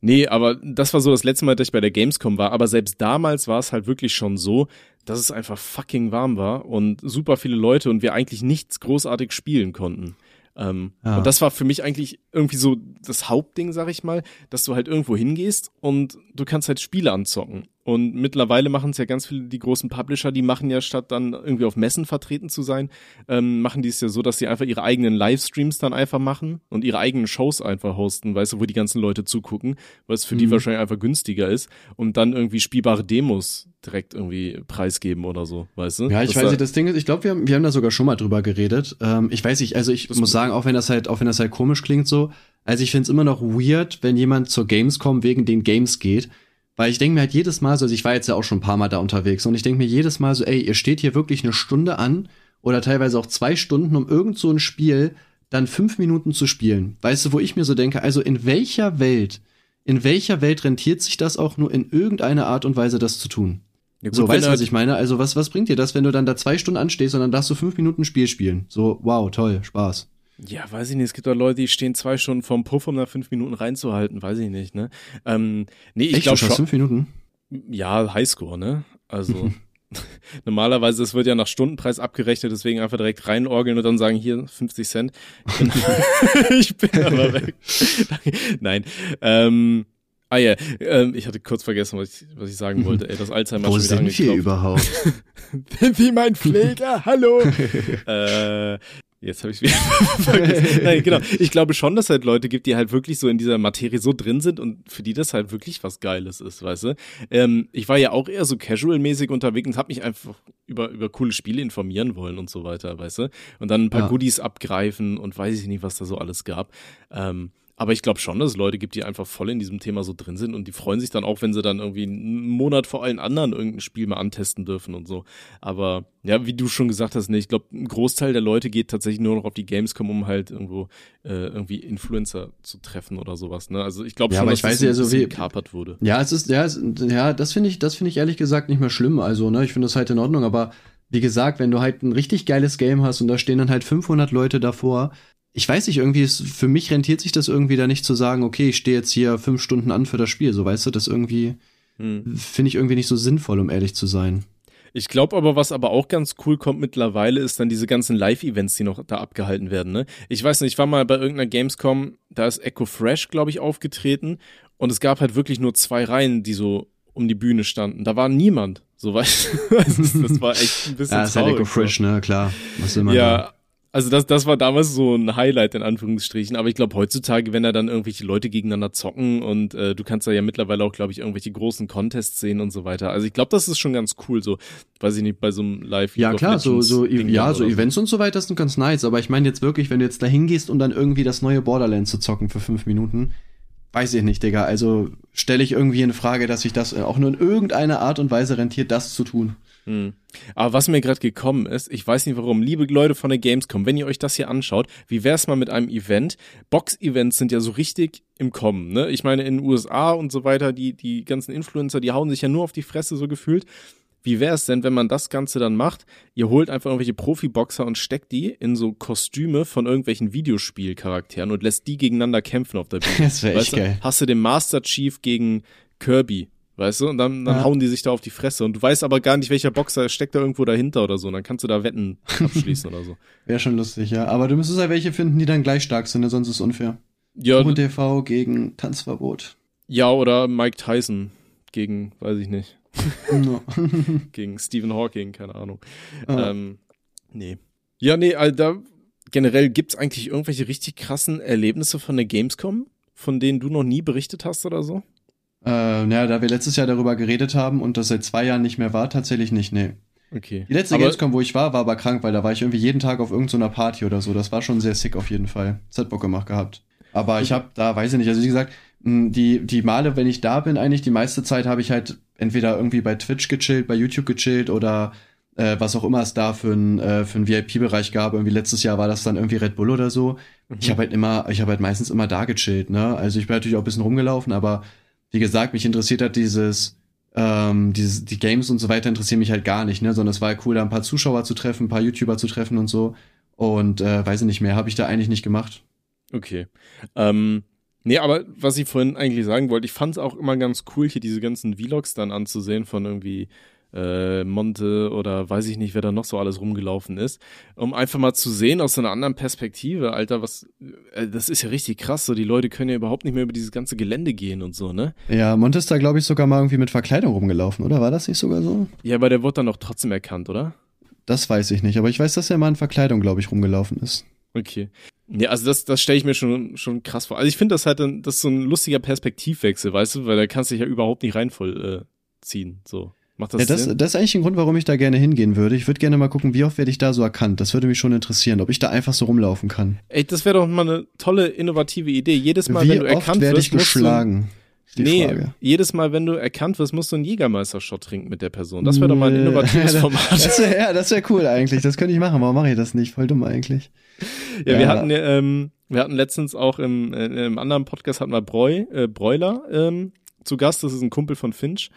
nee, aber das war so das letzte Mal, dass ich bei der Gamescom war. Aber selbst damals war es halt wirklich schon so, dass es einfach fucking warm war und super viele Leute und wir eigentlich nichts großartig spielen konnten. Ähm, Ja. Und das war für mich eigentlich irgendwie so das Hauptding, sag ich mal, dass du halt irgendwo hingehst und du kannst halt Spiele anzocken. Und mittlerweile machen es ja ganz viele, die großen Publisher, die machen ja statt dann irgendwie auf Messen vertreten zu sein, ähm, machen die es ja so, dass sie einfach ihre eigenen Livestreams dann einfach machen und ihre eigenen Shows einfach hosten, weißt du, wo die ganzen Leute zugucken, weil es für die Mhm. wahrscheinlich einfach günstiger ist und dann irgendwie spielbare Demos direkt irgendwie preisgeben oder so, weißt du? Ja, ich Das weiß nicht, das Ding ist, ich glaube, wir haben, wir haben da sogar schon mal drüber geredet. Ähm, ich weiß nicht, also ich Das- muss sagen, auch wenn das halt, auch wenn das halt komisch klingt so, also ich find's immer noch weird, wenn jemand zur Gamescom wegen den Games geht. Weil ich denke mir halt jedes Mal so, also ich war jetzt ja auch schon ein paar Mal da unterwegs und ich denke mir jedes Mal so, ey, ihr steht hier wirklich eine Stunde an oder teilweise auch zwei Stunden, um irgend so ein Spiel dann fünf Minuten zu spielen. Weißt du, wo ich mir so denke, also in welcher Welt, in welcher Welt rentiert sich das auch nur in irgendeiner Art und Weise, das zu tun? Ja, gut, so, weißt du, er- was ich meine? Also, was, was bringt dir das, wenn du dann da zwei Stunden anstehst und dann darfst du fünf Minuten Spiel spielen? So, wow, toll, Spaß. Ja, weiß ich nicht. Es gibt doch Leute, die stehen zwei Stunden vorm Puff, um da fünf Minuten reinzuhalten. Weiß ich nicht, ne? Ähm, nee, ich glaube schon. fünf Minuten? Ja, Highscore, ne? Also normalerweise, es wird ja nach Stundenpreis abgerechnet, deswegen einfach direkt reinorgeln und dann sagen, hier 50 Cent. ich bin aber weg. Nein. Ähm, ah ja, ähm, ich hatte kurz vergessen, was ich, was ich sagen wollte. Ey, das Alzheimer Wo sind wir überhaupt? Wie mein Pfleger, hallo. äh, Jetzt habe ich wieder vergessen. Nein, genau. Ich glaube schon, dass es halt Leute gibt, die halt wirklich so in dieser Materie so drin sind und für die das halt wirklich was Geiles ist, weißt du? Ähm, ich war ja auch eher so casual-mäßig unterwegs und habe mich einfach über, über coole Spiele informieren wollen und so weiter, weißt du? Und dann ein paar ja. Goodies abgreifen und weiß ich nicht, was da so alles gab. Ähm, aber ich glaube schon, dass es Leute gibt, die einfach voll in diesem Thema so drin sind und die freuen sich dann auch, wenn sie dann irgendwie einen Monat vor allen anderen irgendein Spiel mal antesten dürfen und so. Aber ja, wie du schon gesagt hast, ne, ich glaube, ein Großteil der Leute geht tatsächlich nur noch auf die Gamescom, um halt irgendwo äh, irgendwie Influencer zu treffen oder sowas. Ne? Also ich glaube ja, schon, dass das ja, so wie kapert wurde. Ja, es ist ja, es, ja, das finde ich, das finde ich ehrlich gesagt nicht mehr schlimm. Also ne, ich finde das halt in Ordnung. Aber wie gesagt, wenn du halt ein richtig geiles Game hast und da stehen dann halt 500 Leute davor, ich weiß nicht, irgendwie ist, für mich rentiert sich das irgendwie da nicht zu sagen, okay, ich stehe jetzt hier fünf Stunden an für das Spiel. So, weißt du, das irgendwie hm. finde ich irgendwie nicht so sinnvoll, um ehrlich zu sein. Ich glaube aber, was aber auch ganz cool kommt mittlerweile, ist dann diese ganzen Live-Events, die noch da abgehalten werden. Ne? Ich weiß nicht, ich war mal bei irgendeiner Gamescom, da ist Echo Fresh, glaube ich, aufgetreten und es gab halt wirklich nur zwei Reihen, die so um die Bühne standen. Da war niemand. So weißt du, das war echt ein bisschen. ja, ist halt Echo Fresh, ne, klar. Was man ja, da? Also das, das war damals so ein Highlight in Anführungsstrichen, aber ich glaube heutzutage, wenn da dann irgendwelche Leute gegeneinander zocken und äh, du kannst da ja mittlerweile auch, glaube ich, irgendwelche großen Contests sehen und so weiter. Also ich glaube, das ist schon ganz cool, so, weiß ich nicht, bei so einem Live. Ja klar, so, so, ja, so Events so. und so weiter sind ganz nice, aber ich meine jetzt wirklich, wenn du jetzt da hingehst, um dann irgendwie das neue Borderlands zu zocken für fünf Minuten, weiß ich nicht, Digga. Also stelle ich irgendwie in Frage, dass sich das auch nur in irgendeiner Art und Weise rentiert, das zu tun. Hm. Aber was mir gerade gekommen ist, ich weiß nicht warum, liebe Leute von der Gamescom, wenn ihr euch das hier anschaut, wie wär's mal mit einem Event? Box-Events sind ja so richtig im Kommen, ne? Ich meine, in den USA und so weiter, die, die ganzen Influencer, die hauen sich ja nur auf die Fresse so gefühlt. Wie wäre es denn, wenn man das Ganze dann macht? Ihr holt einfach irgendwelche Profiboxer und steckt die in so Kostüme von irgendwelchen Videospielcharakteren und lässt die gegeneinander kämpfen auf der Bühne. Das wäre echt geil. Hast du den Master Chief gegen Kirby Weißt du? Und dann, dann ja. hauen die sich da auf die Fresse. Und du weißt aber gar nicht, welcher Boxer steckt da irgendwo dahinter oder so. Und dann kannst du da Wetten abschließen oder so. Wäre schon lustig, ja. Aber du müsstest halt welche finden, die dann gleich stark sind, ne? sonst ist es unfair. Ja. Und TV gegen Tanzverbot. Ja, oder Mike Tyson gegen, weiß ich nicht. No. gegen Stephen Hawking, keine Ahnung. Ah. Ähm, nee. Ja, nee, Alter, generell gibt's eigentlich irgendwelche richtig krassen Erlebnisse von der Gamescom, von denen du noch nie berichtet hast oder so? Äh, naja, da wir letztes Jahr darüber geredet haben und das seit zwei Jahren nicht mehr war, tatsächlich nicht, nee. Okay. Die letzte aber, Gamescom, wo ich war, war aber krank, weil da war ich irgendwie jeden Tag auf irgendeiner Party oder so. Das war schon sehr sick auf jeden Fall. Das hat Bock gemacht gehabt. Aber ich habe da, weiß ich nicht, also wie gesagt, die, die Male, wenn ich da bin, eigentlich die meiste Zeit habe ich halt entweder irgendwie bei Twitch gechillt, bei YouTube gechillt oder äh, was auch immer es da für einen äh, für einen VIP-Bereich gab. Irgendwie letztes Jahr war das dann irgendwie Red Bull oder so. Mhm. Ich habe halt immer, ich habe halt meistens immer da gechillt, ne? Also ich bin natürlich auch ein bisschen rumgelaufen, aber wie gesagt, mich interessiert hat dieses, ähm, dieses, die Games und so weiter interessieren mich halt gar nicht, ne? Sondern es war cool, da ein paar Zuschauer zu treffen, ein paar YouTuber zu treffen und so. Und äh, weiß ich nicht mehr, habe ich da eigentlich nicht gemacht. Okay. Ähm, nee, aber was ich vorhin eigentlich sagen wollte, ich fand es auch immer ganz cool, hier diese ganzen Vlogs dann anzusehen von irgendwie äh, Monte oder weiß ich nicht, wer da noch so alles rumgelaufen ist, um einfach mal zu sehen aus einer anderen Perspektive, Alter, was, äh, das ist ja richtig krass, so die Leute können ja überhaupt nicht mehr über dieses ganze Gelände gehen und so, ne? Ja, Monte ist da, glaube ich, sogar mal irgendwie mit Verkleidung rumgelaufen, oder? War das nicht sogar so? Ja, aber der wurde dann doch trotzdem erkannt, oder? Das weiß ich nicht, aber ich weiß, dass er mal in Verkleidung, glaube ich, rumgelaufen ist. Okay. Ja, also das, das stelle ich mir schon, schon krass vor. Also ich finde das halt, ein, das ist so ein lustiger Perspektivwechsel, weißt du, weil da kannst du dich ja überhaupt nicht rein voll äh, ziehen, so. Macht das, ja, das, Sinn? das ist eigentlich ein Grund, warum ich da gerne hingehen würde. Ich würde gerne mal gucken, wie oft werde ich da so erkannt. Das würde mich schon interessieren, ob ich da einfach so rumlaufen kann. Ey, das wäre doch mal eine tolle, innovative Idee. Jedes Mal, wie wenn du erkannt werde wirst, ich geschlagen. Du, nee, Frage. jedes Mal, wenn du erkannt wirst, musst du einen Jägermeister-Shot trinken mit der Person. Das wäre doch mal ein innovatives Format. das wär, ja, das wäre cool eigentlich. Das könnte ich machen. Warum mache ich das nicht? Voll dumm eigentlich. Ja, ja. wir hatten ähm, wir hatten letztens auch im, äh, im anderen Podcast hatten wir Bräu, äh, Bräuler ähm, zu Gast. Das ist ein Kumpel von Finch.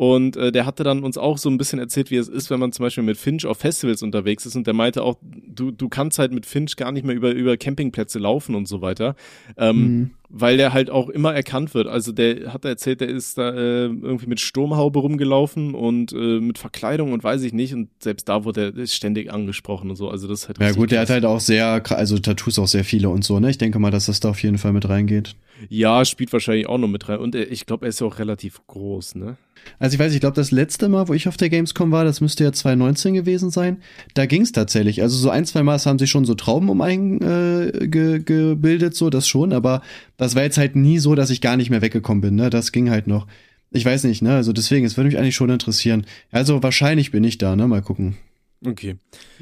Und äh, der hatte dann uns auch so ein bisschen erzählt, wie es ist, wenn man zum Beispiel mit Finch auf Festivals unterwegs ist. Und der meinte auch, du, du kannst halt mit Finch gar nicht mehr über, über Campingplätze laufen und so weiter. Ähm, Mhm. Weil der halt auch immer erkannt wird. Also der hat erzählt, der ist da äh, irgendwie mit Sturmhaube rumgelaufen und äh, mit Verkleidung und weiß ich nicht. Und selbst da wurde er ständig angesprochen und so. Also das ist halt Ja gut, der hat krass. halt auch sehr, also Tattoos auch sehr viele und so, ne? Ich denke mal, dass das da auf jeden Fall mit reingeht. Ja, spielt wahrscheinlich auch noch mit rein. Und ich glaube, er ist ja auch relativ groß, ne? Also ich weiß, ich glaube, das letzte Mal, wo ich auf der Gamescom war, das müsste ja 2019 gewesen sein, da ging's tatsächlich. Also so ein, zwei Mal haben sich schon so Trauben um einen äh, ge, gebildet, so das schon, aber das war jetzt halt nie so, dass ich gar nicht mehr weggekommen bin, ne? Das ging halt noch. Ich weiß nicht, ne? Also deswegen, es würde mich eigentlich schon interessieren. Also wahrscheinlich bin ich da, ne? Mal gucken. Okay.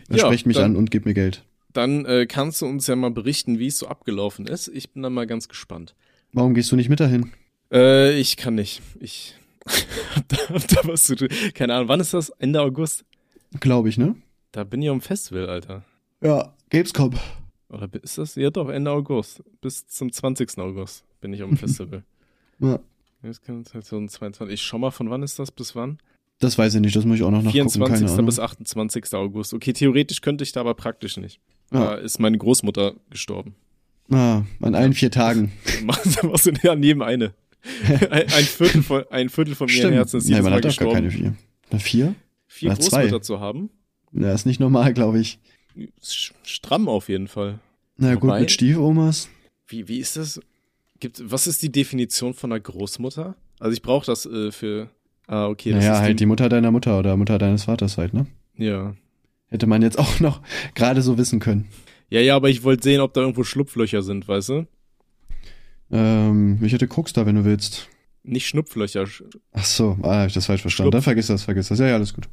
Er spricht mich dann, an und gibt mir Geld. Dann äh, kannst du uns ja mal berichten, wie es so abgelaufen ist. Ich bin dann mal ganz gespannt. Warum gehst du nicht mit dahin? Äh, ich kann nicht. Ich hab da, hab da was zu tun. Keine Ahnung, wann ist das? Ende August? Glaube ich, ne? Da bin ich am Festival, Alter. Ja, Gamescom. Oder ist das? Ja doch, Ende August. Bis zum 20. August bin ich am Festival. Ja, Jetzt kann 2022. Ich schau mal, von wann ist das bis wann? das weiß ich nicht, das muss ich auch noch nachgucken, 24. keine Ahnung. bis 28. August. Okay, theoretisch könnte ich da, aber praktisch nicht. Da Ja. ist meine Großmutter gestorben. Ah, an allen vier Tagen. Machst du an jedem eine. Ein, ein Viertel von, ein Viertel von ihrem Herzen ist Nein, jedes man Mal hat doch gar keine vier. Na, vier? Vier Na, zwei. Großmütter zu haben, Ja, ist nicht normal, glaube ich. Stramm auf jeden Fall. Na gut, Wobei- mit Stiefomas. Wie, wie ist das? Gibt, was ist die Definition von einer Großmutter? Also ich brauche das äh, für. Ah, okay. Das Naja, halt die Mutter deiner Mutter oder Mutter deines Vaters halt, ne? Ja. Hätte man jetzt auch noch gerade so wissen können. Ja, ja, aber ich wollte sehen, ob da irgendwo Schlupflöcher sind, weißt du? Ähm, ich hätte guckst da, wenn du willst. Nicht Schnupflöcher. sch- Ach so, ah, hab ich das falsch verstanden. Schlupf. Dann vergiss das, vergiss das. Ja, ja, alles gut.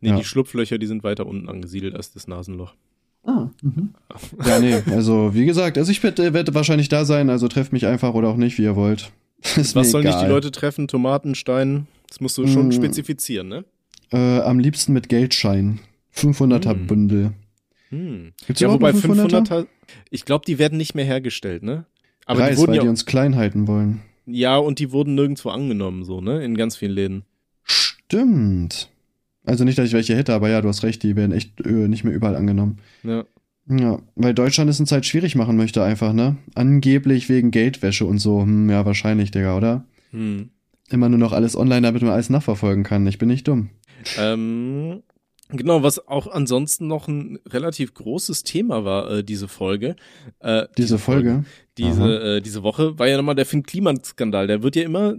Nee, Ja. die Schlupflöcher, die sind weiter unten angesiedelt als das Nasenloch. Ah, mhm. Ja, nee, also wie gesagt, also ich werde werd wahrscheinlich da sein, also trefft mich einfach oder auch nicht, wie ihr wollt. Ist Was sollen egal. die Leute treffen? Tomatenstein? Das musst du schon Mm. spezifizieren, ne? Äh, am liebsten mit Geldschein. 500er Hm. Bündel. Hm. Gibt's Ja, wobei noch 500er? 500er, ich glaube, die werden nicht mehr hergestellt, ne? Aber Preis, die wurden weil ja, die uns klein halten wollen. ja, und die wurden nirgendwo angenommen, so, ne? In ganz vielen Läden. Stimmt. Also nicht, dass ich welche hätte, aber ja, du hast recht, die werden echt äh, nicht mehr überall angenommen. Ja. Ja, weil Deutschland es in Zeit schwierig machen möchte einfach, ne? Angeblich wegen Geldwäsche und so. Hm, ja, wahrscheinlich, Digga, oder? Hm. Immer nur noch alles online, damit man alles nachverfolgen kann. Ich bin nicht dumm. Ähm, genau, was auch ansonsten noch ein relativ großes Thema war, äh, diese Folge. Äh, Diese Folge. Diese, äh, diese Woche war ja nochmal der Finn Kliman-Skandal. Der wird ja immer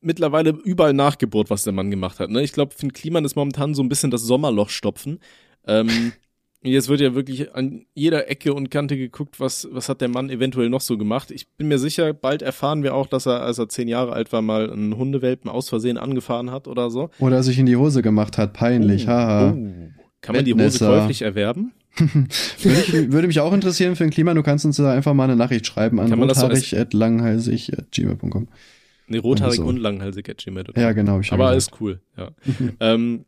mittlerweile überall nachgebohrt, was der Mann gemacht hat. Ne? Ich glaube, Finn Kliman ist momentan so ein bisschen das Sommerloch stopfen. Ähm, jetzt wird ja wirklich an jeder Ecke und Kante geguckt, was, was hat der Mann eventuell noch so gemacht. Ich bin mir sicher, bald erfahren wir auch, dass er, als er zehn Jahre alt war, mal einen Hundewelpen aus Versehen angefahren hat oder so. Oder sich in die Hose gemacht hat. Peinlich, haha. Oh. Kann man die Hose käuflich erwerben? Würde, ich, würde mich auch interessieren für ein Klima. Du kannst uns da einfach mal eine Nachricht schreiben an das so. Nee, rothaarig so. und langhalsig at gmail.com. Ja, genau. Ich Aber gesagt. alles cool, ja. ähm,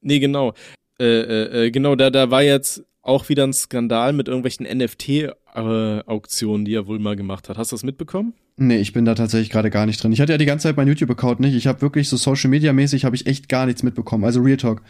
nee, genau. Äh, äh, äh, genau, da, da war jetzt auch wieder ein Skandal mit irgendwelchen NFT-Auktionen, die er wohl mal gemacht hat. Hast du das mitbekommen? Nee, ich bin da tatsächlich gerade gar nicht drin. Ich hatte ja die ganze Zeit mein YouTube-Account nicht. Ich habe wirklich so Social Media mäßig habe ich echt gar nichts mitbekommen. Also Real Talk.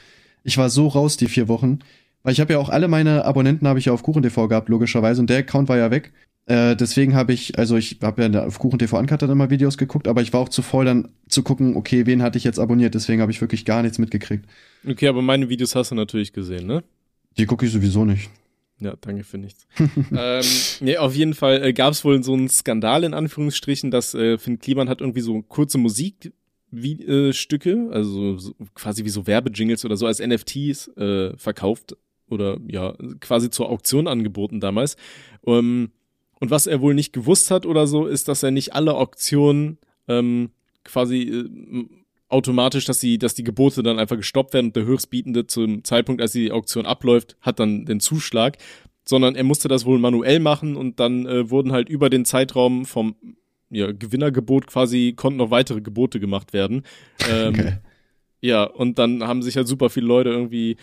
Ich war so raus die vier Wochen, weil ich habe ja auch alle meine Abonnenten habe ich ja auf KuchenTV gehabt logischerweise und der Account war ja weg. Äh, deswegen habe ich, also ich habe ja auf KuchenTV Uncut immer Videos geguckt, aber ich war auch zu voll dann zu gucken, okay, wen hatte ich jetzt abonniert. Deswegen habe ich wirklich gar nichts mitgekriegt. Okay, aber meine Videos hast du natürlich gesehen, ne? Die gucke ich sowieso nicht. Ja, danke für nichts. ähm, nee, auf jeden Fall äh, gab es wohl so einen Skandal in Anführungsstrichen, dass äh, Finn Kliman hat irgendwie so kurze Musik wie, äh, also so, quasi wie so Werbejingles oder so als NFTs äh, verkauft oder ja, quasi zur Auktion angeboten damals. Ähm, und was er wohl nicht gewusst hat oder so, ist, dass er nicht alle Auktionen ähm, quasi äh, automatisch, dass die, dass die Gebote dann einfach gestoppt werden und der Höchstbietende zum Zeitpunkt, als die Auktion abläuft, hat dann den Zuschlag, sondern er musste das wohl manuell machen und dann äh, wurden halt über den Zeitraum vom ja, Gewinnergebot quasi konnten noch weitere Gebote gemacht werden. Ähm, Okay. Ja, und dann haben sich halt super viele Leute irgendwie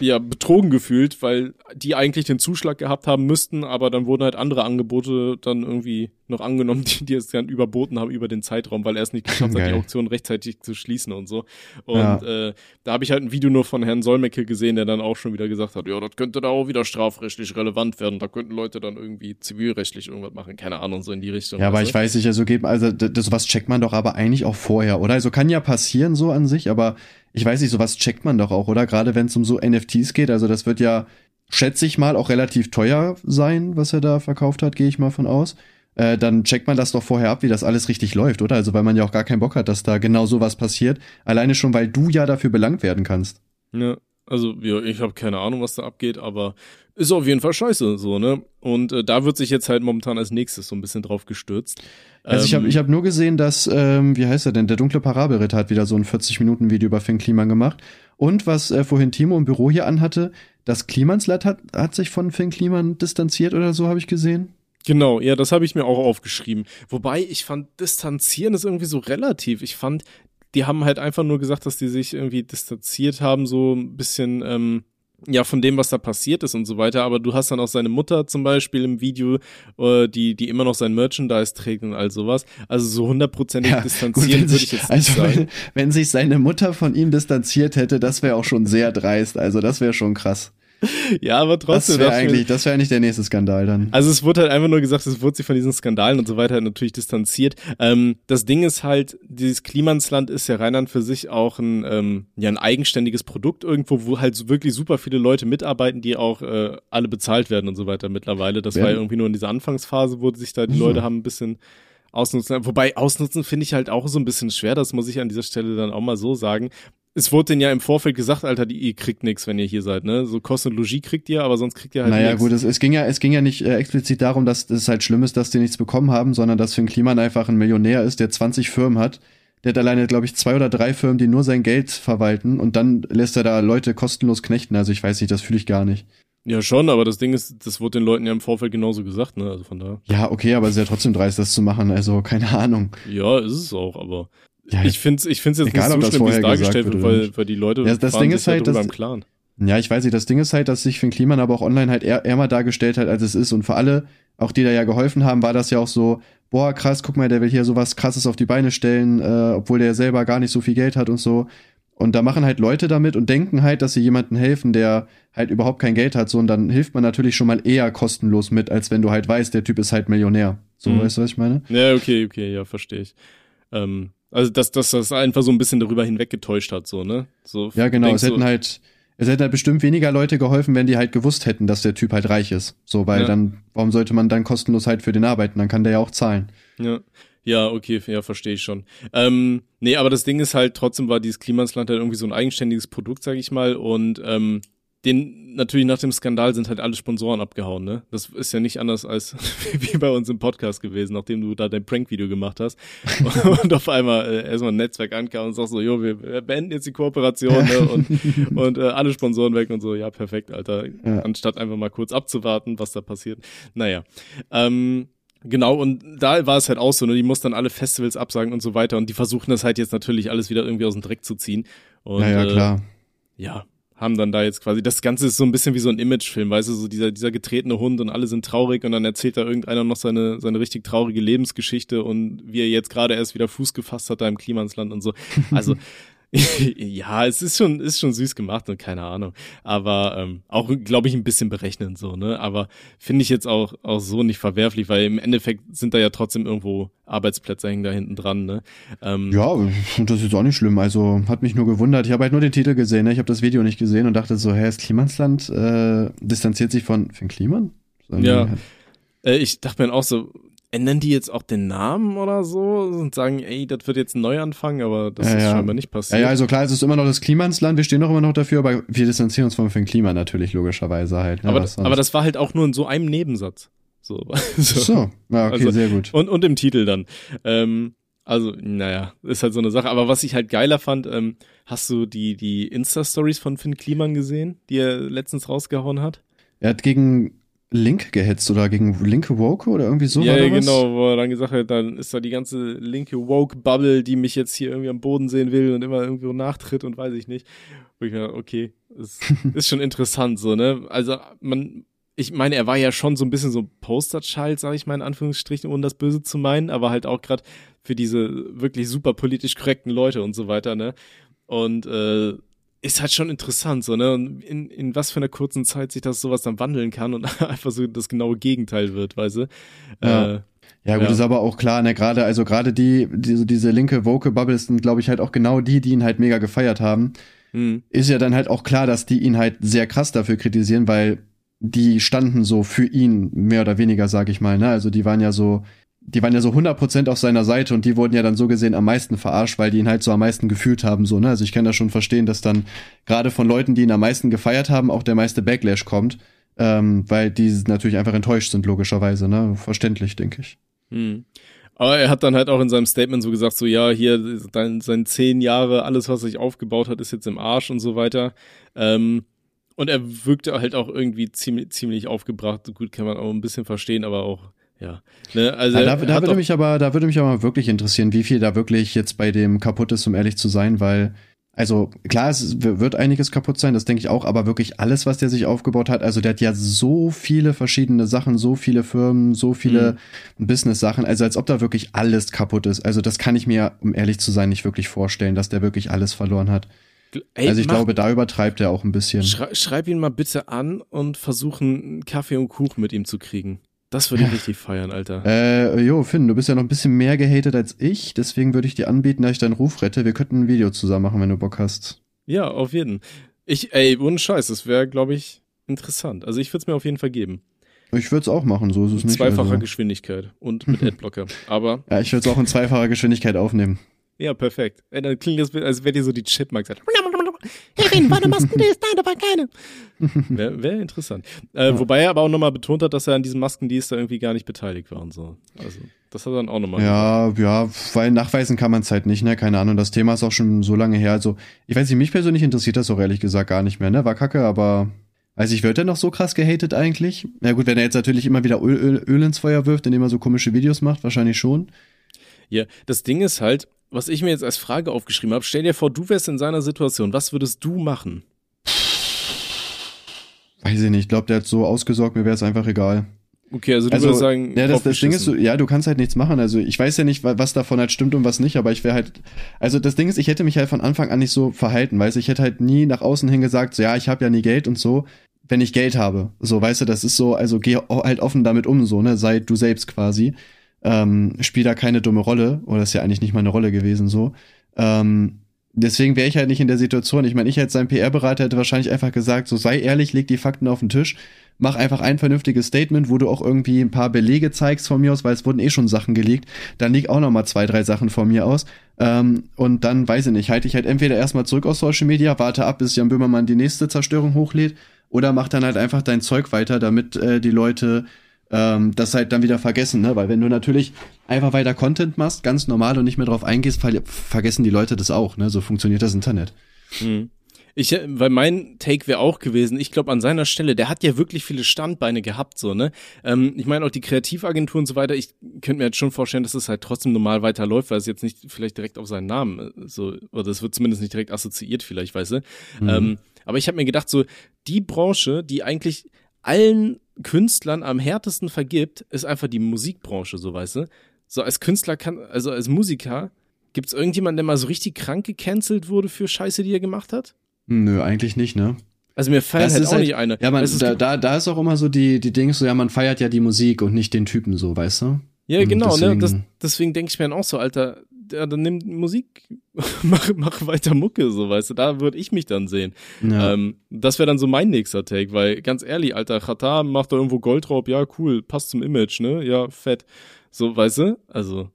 ja betrogen gefühlt, weil die eigentlich den Zuschlag gehabt haben müssten, aber dann wurden halt andere Angebote dann irgendwie noch angenommen, die, die es dann überboten haben über den Zeitraum, weil er es nicht geschafft hat, Geil. die Auktion rechtzeitig zu schließen und so. Und Ja. äh, da habe ich halt ein Video nur von Herrn Solmecke gesehen, der dann auch schon wieder gesagt hat, ja, das könnte da auch wieder strafrechtlich relevant werden. Da könnten Leute dann irgendwie zivilrechtlich irgendwas machen, keine Ahnung, so in die Richtung. Ja, aber weißt ich weiß nicht, also geht, also das, sowas checkt man doch aber eigentlich auch vorher, oder? Also kann ja passieren so an sich, aber ich weiß nicht, sowas checkt man doch auch, oder? Gerade wenn es um so NFTs geht, also das wird ja, schätze ich mal, auch relativ teuer sein, was er da verkauft hat, gehe ich mal von aus. Äh, dann checkt man das doch vorher ab, wie das alles richtig läuft, oder? Also weil man ja auch gar keinen Bock hat, dass da genau sowas passiert. Alleine schon, weil du ja dafür belangt werden kannst. Ja, also ja, ich habe keine Ahnung, was da abgeht, aber ist auf jeden Fall scheiße, so, ne? Und äh, da wird sich jetzt halt momentan als nächstes so ein bisschen drauf gestürzt. Also ich habe Ähm, ich hab nur gesehen, dass, ähm, wie heißt er denn, der dunkle Parabelritter hat wieder so ein 40-Minuten-Video über Finn Kliman gemacht. Und was äh, vorhin Timo im Büro hier anhatte, das Klimansland hat, hat sich von Finn Kliman distanziert oder so, habe ich gesehen. Genau, ja, das habe ich mir auch aufgeschrieben. Wobei ich fand, distanzieren ist irgendwie so relativ. Ich fand, die haben halt einfach nur gesagt, dass die sich irgendwie distanziert haben, so ein bisschen, ähm, ja, von dem, was da passiert ist und so weiter. Aber du hast dann auch seine Mutter zum Beispiel im Video, äh, die, die immer noch sein Merchandise trägt und all sowas. Also so hundertprozentig gut, distanzieren würde ich jetzt nicht also sagen. wenn, wenn sich seine Mutter von ihm distanziert hätte, das wäre auch schon sehr dreist. Also das wäre schon krass. Ja, aber Das trotzdem. wäre ich mir, eigentlich, das wäre eigentlich der nächste Skandal dann. Also es wurde halt einfach nur gesagt, es wurde sich von diesen Skandalen und so weiter halt natürlich distanziert. Ähm, das Ding ist halt, dieses Klimansland ist ja rein an für sich auch ein, ähm, ja, ein eigenständiges Produkt irgendwo, wo halt wirklich super viele Leute mitarbeiten, die auch äh, alle bezahlt werden und so weiter mittlerweile. Das war ja Werden- irgendwie nur in dieser Anfangsphase, wo sich da die Mhm. Leute haben ein bisschen ausnutzen. Wobei ausnutzen finde ich halt auch so ein bisschen schwer, das muss ich an dieser Stelle dann auch mal so sagen. Es wurde denen ja im Vorfeld gesagt, Alter, die, ihr kriegt nix, wenn ihr hier seid, ne? So Kosten und Logis kriegt ihr, aber sonst kriegt ihr halt naja, nix. gut, es, es ging ja, es ging ja nicht äh, explizit darum, dass es halt schlimm ist, dass die nichts bekommen haben, sondern dass Finn Kliman einfach ein Millionär ist, der 20 Firmen hat. Der hat alleine, glaube ich, zwei oder drei Firmen, die nur sein Geld verwalten und dann lässt er da Leute kostenlos knechten. Also ich weiß nicht, das fühle ich gar nicht. Ja, schon, aber das Ding ist, das wurde den Leuten ja im Vorfeld genauso gesagt, ne? Also von da. Ja, okay, aber es ist ja trotzdem dreist, das zu machen. Also keine Ahnung. Ja, ist es auch, aber Ja, ich find's, ich find's jetzt Egal, ob nicht das so schlimm, wie es dargestellt wird weil, weil die Leute Ja, das Ding ist halt, darüber dass- im Klaren. Ja, ich weiß nicht, das Ding ist halt, dass sich Finn Kliman aber auch online halt eher, ärmer dargestellt hat, als es ist. Und für alle, auch die da ja geholfen haben, war das ja auch so, boah, krass, guck mal, der will hier sowas krasses auf die Beine stellen, äh, obwohl der selber gar nicht so viel Geld hat und so. Und da machen halt Leute damit und denken halt, dass sie jemandem helfen, der halt überhaupt kein Geld hat. So, und dann hilft man natürlich schon mal eher kostenlos mit, als wenn du halt weißt, der Typ ist halt Millionär. So, Mhm. weißt du, was ich meine? Ja, okay, okay, ja, verstehe ich. Ähm, also, dass, dass das einfach so ein bisschen darüber hinweggetäuscht hat, so, ne? So, Ja, genau. Es hätten so, halt, es hätten halt bestimmt weniger Leute geholfen, wenn die halt gewusst hätten, dass der Typ halt reich ist. So, weil Ja. dann, warum sollte man dann kostenlos halt für den arbeiten? Dann kann der ja auch zahlen. Ja. Ja, okay, ja, verstehe ich schon. Ähm, nee, aber das Ding ist halt, trotzdem war dieses Klimansland halt irgendwie so ein eigenständiges Produkt, sag ich mal, und ähm, den natürlich nach dem Skandal sind halt alle Sponsoren abgehauen, ne? Das ist ja nicht anders als wie bei uns im Podcast gewesen, nachdem du da dein Prank-Video gemacht hast und auf einmal äh, erstmal ein Netzwerk ankam und sagst so, jo, wir beenden jetzt die Kooperation ne? und, und äh, alle Sponsoren weg und so, ja, perfekt, Alter. Ja. Anstatt einfach mal kurz abzuwarten, was da passiert. Naja. Ähm, Genau, und da war es halt auch so, ne? Die mussten dann alle Festivals absagen und so weiter und die versuchen das halt jetzt natürlich alles wieder irgendwie aus dem Dreck zu ziehen. Und, ja, ja, äh, klar. ja, haben dann da jetzt quasi, das Ganze ist so ein bisschen wie so ein Imagefilm, weißt du, so dieser, dieser getretene Hund und alle sind traurig und dann erzählt da irgendeiner noch seine, seine richtig traurige Lebensgeschichte und wie er jetzt gerade erst wieder Fuß gefasst hat da im Klimansland und so. Also, ja, es ist schon, ist schon süß gemacht und keine Ahnung. Aber ähm, auch, glaube ich, ein bisschen berechnend so, ne? Aber finde ich jetzt auch, auch so nicht verwerflich, weil im Endeffekt sind da ja trotzdem irgendwo Arbeitsplätze hängen da hinten dran, ne? Ähm, Ja, das ist jetzt auch nicht schlimm. Also hat mich nur gewundert. Ich habe halt nur den Titel gesehen, ne? Ich habe das Video nicht gesehen und dachte so, hä, ist Klimansland äh, distanziert sich von, von Kliman? So, Ja. Äh, ich dachte mir auch so, ändern die jetzt auch den Namen oder so und sagen, ey, das wird jetzt ein Neuanfang, aber das Ja, ist ja. scheinbar nicht Ja, passiert. ja, also klar, es ist immer noch das Klimansland, wir stehen doch immer noch dafür, aber wir distanzieren uns von Finn Klima natürlich, logischerweise halt. Ne? aber, aber das war halt auch nur in so einem Nebensatz. So. so. so, ja, okay, Also- sehr gut. Und, und im Titel dann. Ähm, also, naja, ist halt so eine Sache. Aber was ich halt geiler fand, ähm, hast du die, die Insta-Stories von Finn Kliman gesehen, die er letztens rausgehauen hat? Er hat gegen Link gehetzt oder gegen linke Woke oder irgendwie so ja, was? genau, wo er dann gesagt hat, dann ist da die ganze linke Woke-Bubble, die mich jetzt hier irgendwie am Boden sehen will und immer irgendwo nachtritt und weiß ich nicht. Wo ich mir, okay, ist, ist schon interessant so, ne? Also man, ich meine, er war ja schon so ein bisschen so Posterchild, sage ich mal in Anführungsstrichen, ohne das Böse zu meinen, aber halt auch gerade für diese wirklich super politisch korrekten Leute und so weiter, ne? Und äh, ist halt schon interessant, so, ne? Und in, in was für einer kurzen Zeit sich das sowas dann wandeln kann und einfach so das genaue Gegenteil wird, weißt du? Ja. Äh, ja, gut, ja. ist aber auch klar, ne, gerade, also gerade die, diese, diese linke Vocal-Bubble sind, glaube ich, halt auch genau die, die ihn halt mega gefeiert haben. Hm. Ist ja dann halt auch klar, dass die ihn halt sehr krass dafür kritisieren, weil die standen so für ihn, mehr oder weniger, sag ich mal, ne? Also die waren ja so, die waren ja so 100% auf seiner Seite und die wurden ja dann so gesehen am meisten verarscht, weil die ihn halt so am meisten gefühlt haben, so, ne? Also ich kann das schon verstehen, dass dann gerade von Leuten, die ihn am meisten gefeiert haben, auch der meiste Backlash kommt, ähm, weil die natürlich einfach enttäuscht sind, logischerweise, ne? Verständlich, denke ich. Hm. Aber er hat dann halt auch in seinem Statement so gesagt, so ja, hier dein, sein zehn Jahre, alles, was sich aufgebaut hat, ist jetzt im Arsch und so weiter. Ähm, und er wirkte halt auch irgendwie ziemlich, ziemlich aufgebracht. Gut, kann man auch ein bisschen verstehen, aber auch ja. Ne, also ja, da, da würde mich aber, da würde mich aber wirklich interessieren, wie viel da wirklich jetzt bei dem kaputt ist, um ehrlich zu sein, weil also klar, es wird einiges kaputt sein, das denke ich auch, aber wirklich alles, was der sich aufgebaut hat, also der hat ja so viele verschiedene Sachen, so viele Firmen, so viele mhm. Business-Sachen, also als ob da wirklich alles kaputt ist. Also das kann ich mir, um ehrlich zu sein, nicht wirklich vorstellen, dass der wirklich alles verloren hat. Ey, also ich mach, glaube, da übertreibt er auch ein bisschen. Schrei, schreib ihn mal bitte an und versuchen, Kaffee und Kuchen mit ihm zu kriegen. Das würde ich richtig feiern, Alter. Äh, jo, Finn, du bist ja noch ein bisschen mehr gehatet als ich, deswegen würde ich dir anbieten, dass ich deinen Ruf rette. Wir könnten ein Video zusammen machen, wenn du Bock hast. Ja, auf jeden. Ich, ey, ohne Scheiß, das wäre, glaube ich, interessant. Also ich würde es mir auf jeden Fall geben. Ich würde es auch machen, so ist es nicht. Zweifacher also. Geschwindigkeit und mit Adblocker. Aber. Ja, ich würde es auch in zweifacher Geschwindigkeit aufnehmen. Ja, perfekt. Ey, dann klingt das, als wäre dir so die Chipmunks. Kevin, war eine Masken, nein, da war keine. Wäre wär interessant. Äh, ja. Wobei er aber auch nochmal betont hat, dass er an diesen Maskendienst da irgendwie gar nicht beteiligt war und so. Also, das hat er dann auch nochmal Ja, ja, weil nachweisen kann man es halt nicht, ne? Keine Ahnung. Das Thema ist auch schon so lange her. Also, ich weiß nicht, mich persönlich interessiert das auch ehrlich gesagt gar nicht mehr, ne? War kacke, aber Weiß ich, wird er noch so krass gehatet eigentlich? Na gut, wenn er jetzt natürlich immer wieder Öl, Öl, Öl ins Feuer wirft, indem er so komische Videos macht, wahrscheinlich schon. Ja, das Ding ist halt, was ich mir jetzt als Frage aufgeschrieben habe, stell dir vor, du wärst in seiner Situation, was würdest du machen? Weiß ich nicht, ich glaube, der hat so ausgesorgt, mir wäre es einfach egal. Okay, also du also, würdest sagen, ja, das, das Ding ist, so, ja, du kannst halt nichts machen. Also ich weiß ja nicht, was davon halt stimmt und was nicht, aber ich wäre halt, also das Ding ist, ich hätte mich halt von Anfang an nicht so verhalten, weißt du, ich hätte halt nie nach außen hin gesagt, so ja, ich habe ja nie Geld und so, wenn ich Geld habe. So, weißt du, das ist so, also geh halt offen damit um, so, ne, sei du selbst quasi ähm, spielt da keine dumme Rolle, oder ist ja eigentlich nicht mal eine Rolle gewesen so. Ähm, deswegen wäre ich halt nicht in der Situation. Ich meine, ich als sein PR-Berater hätte wahrscheinlich einfach gesagt, so sei ehrlich, leg die Fakten auf den Tisch, mach einfach ein vernünftiges Statement, wo du auch irgendwie ein paar Belege zeigst von mir aus, weil es wurden eh schon Sachen gelegt. Dann leg auch noch mal zwei, drei Sachen von mir aus. Ähm, und dann weiß ich nicht, halte ich halt entweder erstmal zurück aus Social Media, warte ab, bis Jan Böhmermann die nächste Zerstörung hochlädt, oder mach dann halt einfach dein Zeug weiter, damit äh, die Leute ähm, das halt dann wieder vergessen, ne? Weil wenn du natürlich einfach weiter Content machst, ganz normal und nicht mehr drauf eingehst, ver vergessen die Leute das auch, ne? So funktioniert das Internet. Mhm. Ich, weil mein Take wäre auch gewesen, ich glaube an seiner Stelle, der hat ja wirklich viele Standbeine gehabt, so, ne? Ähm, ich meine auch die Kreativagentur und so weiter, ich könnte mir jetzt schon vorstellen, dass es halt trotzdem normal weiterläuft, weil es jetzt nicht vielleicht direkt auf seinen Namen äh, so, oder das wird zumindest nicht direkt assoziiert, vielleicht, weißt du? Mhm. Ähm, aber ich habe mir gedacht, so, die Branche, die eigentlich allen Künstlern am härtesten vergibt, ist einfach die Musikbranche, so weißt du. So als Künstler kann, also als Musiker, gibt es irgendjemanden, der mal so richtig krank gecancelt wurde für Scheiße, die er gemacht hat? Nö, eigentlich nicht, ne? Also mir feiert halt auch halt, nicht eine. Ja, man, da, da, da ist auch immer so die, die Dinge so, ja, man feiert ja die Musik und nicht den Typen so, weißt du? Ja, genau, deswegen, ne? Das, deswegen denke ich mir dann auch so, Alter, ja, dann nimm Musik, mach, mach weiter Mucke, so weißt du, da würde ich mich dann sehen. Ja. Ähm, das wäre dann so mein nächster Take, weil ganz ehrlich, Alter, Chata macht da irgendwo Goldraub, ja, cool, passt zum Image, ne? Ja, fett. So, weißt du? Also.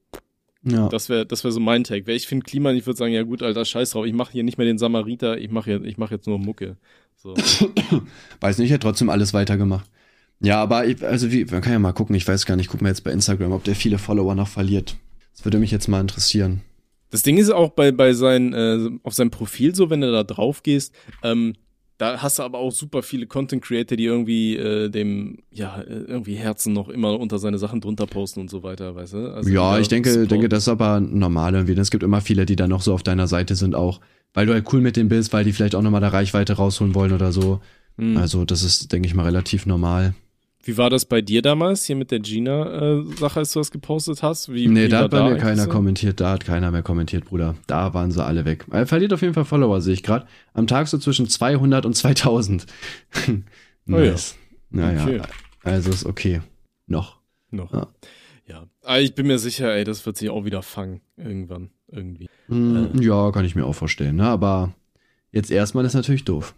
Ja. Das wäre das wäre so mein Take. Weil ich finde Klima, ich würde sagen, ja gut, Alter, scheiß drauf, ich mache hier nicht mehr den Samariter, ich mache ich mach jetzt nur Mucke. So. weiß nicht, ich hätte trotzdem alles weitergemacht. Ja, aber ich, also wie, man kann ja mal gucken, ich weiß gar nicht, guck mal jetzt bei Instagram, ob der viele Follower noch verliert. Das würde mich jetzt mal interessieren. Das Ding ist auch bei, bei sein, äh, auf seinem Profil so, wenn du da drauf gehst, ähm, da hast du aber auch super viele Content Creator, die irgendwie äh, dem, ja, irgendwie Herzen noch immer unter seine Sachen drunter posten und so weiter, weißt du? Also ja, ich denke, denke, das ist aber normal irgendwie. Es gibt immer viele, die dann noch so auf deiner Seite sind auch, weil du halt cool mit dem bist, weil die vielleicht auch nochmal da Reichweite rausholen wollen oder so. Mhm. Also, das ist, denke ich mal, relativ normal. Wie war das bei dir damals, hier mit der Gina-Sache, als du das gepostet hast? Wie, nee, wie da hat bei mir eigentlich keiner so? kommentiert, da hat keiner mehr kommentiert, Bruder. Da waren sie alle weg. Er verliert auf jeden Fall Follower, sehe ich gerade. Am Tag so zwischen 200 und 2000. Oh ja. nice. Naja, Okay. also ist okay. Noch. Noch. Ja. Ja. Aber ich bin mir sicher, ey, das wird sich auch wieder fangen. Irgendwann. Irgendwie. Hm, Äh. Ja, kann ich mir auch vorstellen, ne? Aber jetzt erstmal ist natürlich doof.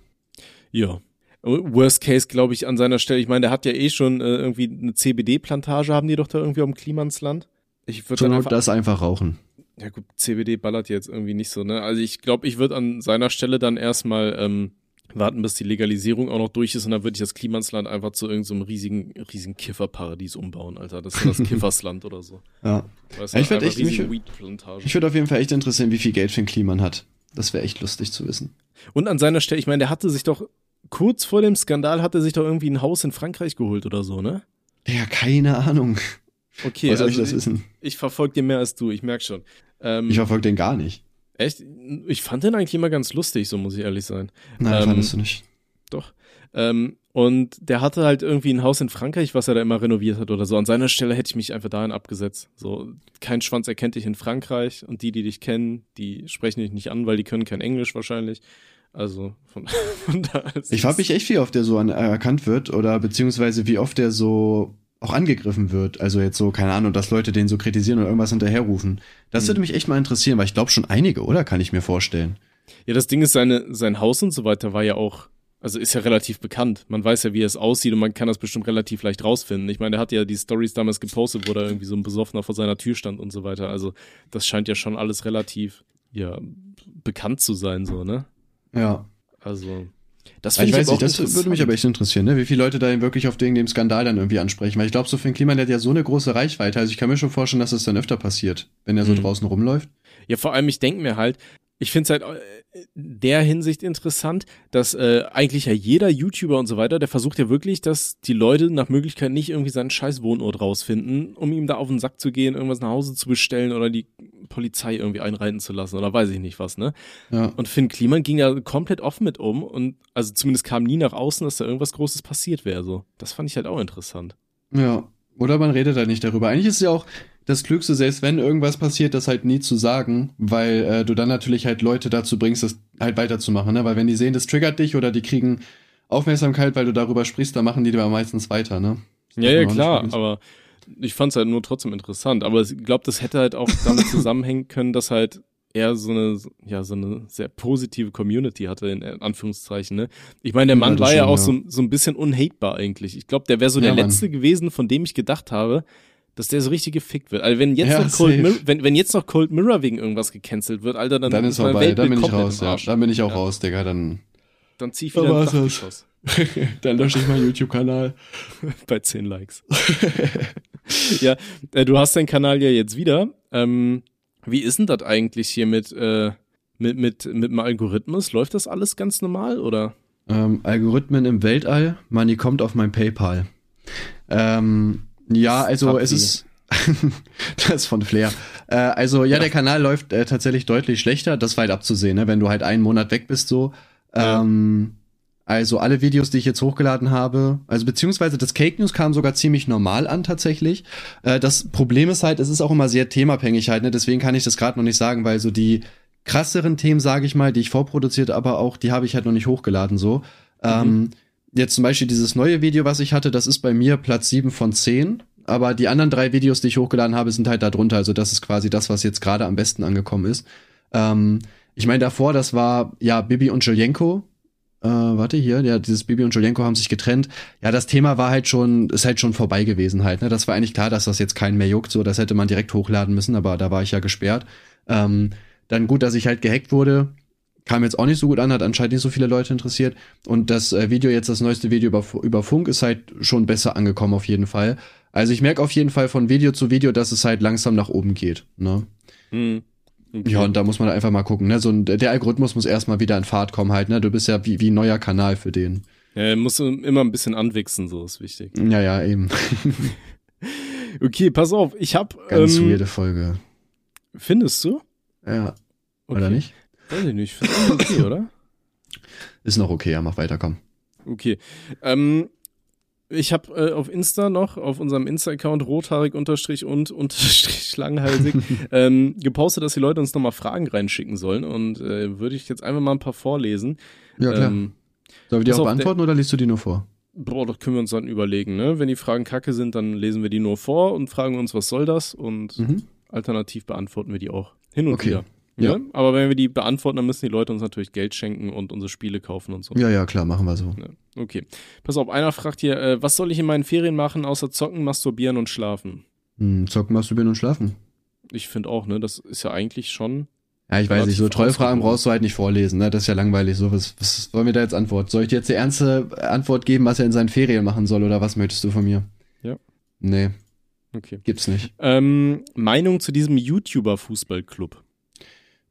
Ja. Worst Case, glaube ich, an seiner Stelle. Ich meine, der hat ja eh schon äh, irgendwie eine CBD-Plantage, haben die doch da irgendwie am Klimansland. Ich würde einfach. das einfach rauchen. Ja gut, CBD ballert jetzt irgendwie nicht so, ne? Also ich glaube, ich würde an seiner Stelle dann erstmal ähm, warten, bis die Legalisierung auch noch durch ist und dann würde ich das Klimansland einfach zu irgendeinem so riesigen, riesigen Kifferparadies umbauen, Alter. Das ist das Kiffersland oder so. Ja. Weißt Ja, ich würd einfach echt- mich. Ich würde auf jeden Fall echt interessieren, wie viel Geld Finn Kliman hat. Das wäre echt lustig zu wissen. Und an seiner Stelle, ich meine, der hatte sich doch, kurz vor dem Skandal hat er sich doch irgendwie ein Haus in Frankreich geholt oder so, ne? Ja, keine Ahnung. Okay, also ich das wissen? ich, ich verfolge den mehr als du, ich merk schon. Ähm, Ich verfolge den gar nicht. echt? Ich fand den eigentlich immer ganz lustig, so muss ich ehrlich sein. Nein, Ähm, fandest du nicht. Doch. Ähm, und der hatte halt irgendwie ein Haus in Frankreich, was er da immer renoviert hat oder so. An seiner Stelle hätte ich mich einfach dahin abgesetzt. So, kein Schwanz erkennt dich in Frankreich und die, die dich kennen, die sprechen dich nicht an, weil die können kein Englisch wahrscheinlich. Also von, von da ist Ich frage mich echt, wie oft der so an, erkannt wird oder beziehungsweise wie oft der so auch angegriffen wird. Also jetzt so, keine Ahnung, dass Leute den so kritisieren oder irgendwas hinterherrufen. Das Hm. würde mich echt mal interessieren, weil ich glaube schon einige, oder? Kann ich mir vorstellen. Ja, das Ding ist, seine, sein Haus und so weiter war ja auch, also ist ja relativ bekannt. Man weiß ja, wie es aussieht und man kann das bestimmt relativ leicht rausfinden. Ich meine, der hat ja die Stories damals gepostet, wo da irgendwie so ein Besoffener vor seiner Tür stand und so weiter. Also das scheint ja schon alles relativ, ja, bekannt zu sein, so, ne? Ja. Also, das Ich finde ich, weiß nicht, das würde mich aber echt interessieren, ne? wie viele Leute da wirklich auf wegen dem Skandal dann irgendwie ansprechen. Weil ich glaube, so Finn Kliman der hat ja so eine große Reichweite. Also ich kann mir schon vorstellen, dass das dann öfter passiert, wenn er so Mhm. draußen rumläuft. Ja, vor allem, ich denke mir halt, ich finde es halt äh, der Hinsicht interessant, dass äh, eigentlich ja jeder YouTuber und so weiter, der versucht ja wirklich, dass die Leute nach Möglichkeit nicht irgendwie seinen scheiß Wohnort rausfinden, um ihm da auf den Sack zu gehen, irgendwas nach Hause zu bestellen oder die Polizei irgendwie einreiten zu lassen oder weiß ich nicht was, ne? Ja. Und Finn Kliman ging ja komplett offen mit um und also zumindest kam nie nach außen, dass da irgendwas Großes passiert wäre, so. Das fand ich halt auch interessant. Ja. Oder man redet da nicht darüber. Eigentlich ist es ja auch das Klügste, selbst wenn irgendwas passiert, das halt nie zu sagen, weil äh, du dann natürlich halt Leute dazu bringst, das halt weiterzumachen. Ne? Weil wenn die sehen, das triggert dich oder die kriegen Aufmerksamkeit, weil du darüber sprichst, dann machen die dir meistens weiter, ne? Das Ja, ja, klar, aber ich fand es halt nur trotzdem interessant. Aber ich glaube, das hätte halt auch damit zusammenhängen können, dass halt er so eine, ja, so eine sehr positive Community hatte, in Anführungszeichen, ne? Ich meine, der Ja, Mann das war ja schon, auch ja. so, so ein bisschen unhatebar eigentlich. Ich glaube, der wäre so Ja, der Mann. Letzte gewesen, von dem ich gedacht habe, dass der so richtig gefickt wird. Also wenn jetzt Ja, noch Cold. Mirror, wenn, wenn jetzt noch Cold Mirror wegen irgendwas gecancelt wird, Alter, dann, Dann ist mein vorbei, dann bin ich raus, ja. Dann bin ich auch Ja. raus, Digga, dann, Dann zieh ich Da wieder ein. Dachgeschoss dann lösche ich meinen YouTube-Kanal. bei 10 Likes. ja, äh, du hast deinen Kanal ja jetzt wieder. Ähm, wie ist denn das eigentlich hier mit, äh, mit, mit, mit dem Algorithmus? Läuft das alles ganz normal oder? Ähm, Algorithmen im Weltall, Money kommt auf mein PayPal. Ähm, ja, also es ist das ist von Flair. Äh, also ja, der Kanal läuft äh, tatsächlich deutlich schlechter. Das war halt abzusehen, ne? wenn du halt einen Monat weg bist so. Ja. Ähm, also alle Videos, die ich jetzt hochgeladen habe, also beziehungsweise das Cake News kam sogar ziemlich normal an tatsächlich. Äh, das Problem ist halt, es ist auch immer sehr themabhängig halt, ne? deswegen kann ich das gerade noch nicht sagen, weil so die krasseren Themen, sage ich mal, die ich vorproduziert, aber auch die habe ich halt noch nicht hochgeladen so. Ähm, jetzt zum Beispiel dieses neue Video, was ich hatte, das ist bei mir Platz 7 von 10. Aber die anderen drei Videos, die ich hochgeladen habe, sind halt da drunter. Also das ist quasi das, was jetzt gerade am besten angekommen ist. Ähm, ich meine, davor, das war ja Bibi und Julienko. Äh, warte hier, ja, dieses Bibi und Julienko haben sich getrennt. Ja, das Thema war halt schon, ist halt schon vorbei gewesen halt. Ne? Das war eigentlich klar, dass das jetzt keinen mehr juckt. So, das hätte man direkt hochladen müssen, aber da war ich ja gesperrt. Ähm, dann gut, dass ich halt gehackt wurde. Kam jetzt auch nicht so gut an, hat anscheinend nicht so viele Leute interessiert. Und das äh, Video jetzt, das neueste Video über, über Funk, ist halt schon besser angekommen auf jeden Fall. Also ich merke auf jeden Fall von Video zu Video, dass es halt langsam nach oben geht. Ne? Hm. Okay. Ja, und da muss man einfach mal gucken. Ne? So ein, der Algorithmus muss erstmal wieder in Fahrt kommen halt. Ne? Du bist ja wie, wie ein neuer Kanal für den. Ja, musst du immer ein bisschen anwichsen, so ist wichtig. Ja, ja, eben. Okay, pass auf, ich hab. Ganz ähm, weirde Folge. Findest du? Ja, Okay. oder nicht? Weiß ich nicht. Du okay, oder? Ist noch okay, ja, mach weiter, komm. Okay. Ähm, Ich habe äh, auf Insta noch, auf unserem Insta-Account rothaarig unterstrich und unterstrich langhalsig, ähm, gepostet, dass die Leute uns nochmal Fragen reinschicken sollen. Und äh, würde ich jetzt einfach mal ein paar vorlesen. Ja, klar. Ähm, Sollen wir die auch beantworten oder liest du die nur vor? boah, das können wir uns dann überlegen, ne? Wenn die Fragen kacke sind, dann lesen wir die nur vor und fragen uns, was soll das? Und Mhm. alternativ beantworten wir die auch. Hin und Okay. wieder. Ja. Ja. Aber wenn wir die beantworten, dann müssen die Leute uns natürlich Geld schenken und unsere Spiele kaufen und so. Ja, ja, klar, machen wir so. Ja, okay. Pass auf, einer fragt hier, äh, was soll ich in meinen Ferien machen, außer zocken, masturbieren und schlafen? Hm, zocken, masturbieren und schlafen. Ich finde auch, ne? Das ist ja eigentlich schon. Ja, ich weiß nicht, so Trollfragen brauchst du halt nicht vorlesen, ne? Das ist ja langweilig. So, was, was wollen wir da jetzt antworten? Soll ich dir jetzt die ernste Antwort geben, was er in seinen Ferien machen soll, oder was möchtest du von mir? Ja. Nee, Okay. gibt's nicht. Ähm, Meinung zu diesem YouTuber-Fußballclub.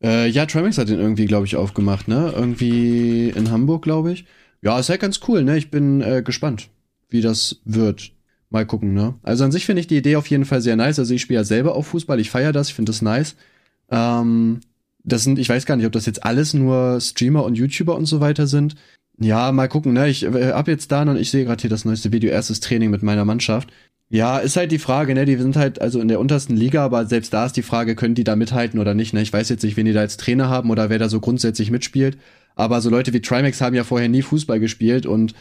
Äh, ja, Trimax hat den irgendwie, glaube ich, aufgemacht, ne? Irgendwie in Hamburg, glaube ich. Ja, ist halt ganz cool, ne? Ich bin äh, gespannt, wie das wird. Mal gucken, ne? Also an sich finde ich die Idee auf jeden Fall sehr nice. Also ich spiele ja selber auch Fußball, ich feiere das, ich finde das nice. Ähm, das sind, ich weiß gar nicht, ob das jetzt alles nur Streamer und YouTuber und so weiter sind. Ja, mal gucken, ne? Ich äh, hab jetzt da und ich sehe gerade hier das neueste Video, erstes Training mit meiner Mannschaft. Ja, ist halt die Frage, ne? Die sind halt also in der untersten Liga, aber selbst da ist die Frage, können die da mithalten oder nicht, ne? Ich weiß jetzt nicht, wen die da als Trainer haben oder wer da so grundsätzlich mitspielt. Aber so Leute wie Trimax haben ja vorher nie Fußball gespielt und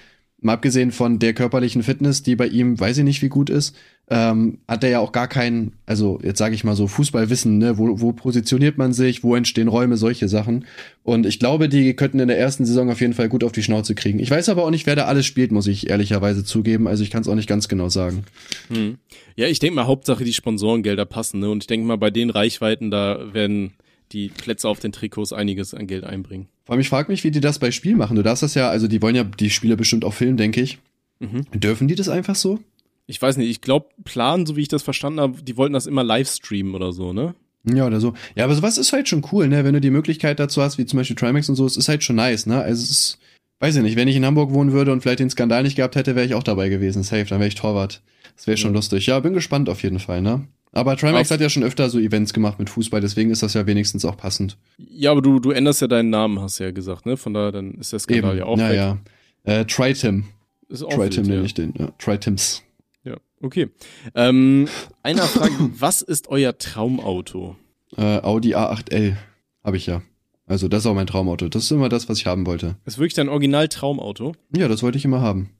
mal abgesehen von der körperlichen Fitness, die bei ihm, weiß ich nicht, wie gut ist, ähm, hat er ja auch gar kein, also jetzt sage ich mal so Fußballwissen, ne? Wo, wo positioniert man sich, wo entstehen Räume, solche Sachen. Und ich glaube, die könnten in der ersten Saison auf jeden Fall gut auf die Schnauze kriegen. Ich weiß aber auch nicht, wer da alles spielt, muss ich ehrlicherweise zugeben. Also ich kann es auch nicht ganz genau sagen. Hm. Ja, ich denke mal, Hauptsache die Sponsorengelder passen, ne? Und ich denke mal, bei den Reichweiten, da werden die Plätze auf den Trikots einiges an Geld einbringen. Vor allem, ich frage mich, wie die das bei Spiel machen. Du darfst das ja, also die wollen ja die Spiele bestimmt auch filmen, denke ich. Mhm. Dürfen die das einfach so? Ich weiß nicht, ich glaube, Plan, so wie ich das verstanden habe, die wollten das immer live streamen oder so, ne? Ja, oder so. Ja, aber sowas ist halt schon cool, ne? Wenn du die Möglichkeit dazu hast, wie zum Beispiel Trimax und so, es ist halt schon nice, ne? Also es ist, weiß ich nicht, wenn ich in Hamburg wohnen würde und vielleicht den Skandal nicht gehabt hätte, wäre ich auch dabei gewesen. Safe, dann wäre ich Torwart. Das wäre schon Ja. lustig. Ja, bin gespannt auf jeden Fall, ne? Aber Trimax hat ja schon öfter so Events gemacht mit Fußball, deswegen ist das ja wenigstens auch passend. Ja, aber du, du änderst ja deinen Namen, hast du ja gesagt, ne? Von daher, dann ist der Skandal ja auch ja, weg. ja. Äh, Tritim. Ist auch Tritim nenne ja. ich den. Ja. Tritims. Ja, okay. Ähm, einer fragt, was ist euer Traumauto? Äh, Audi A8L habe ich ja. Also das ist auch mein Traumauto. Das ist immer das, was ich haben wollte. Ist wirklich dein Original-Traumauto? Ja, das wollte ich immer haben.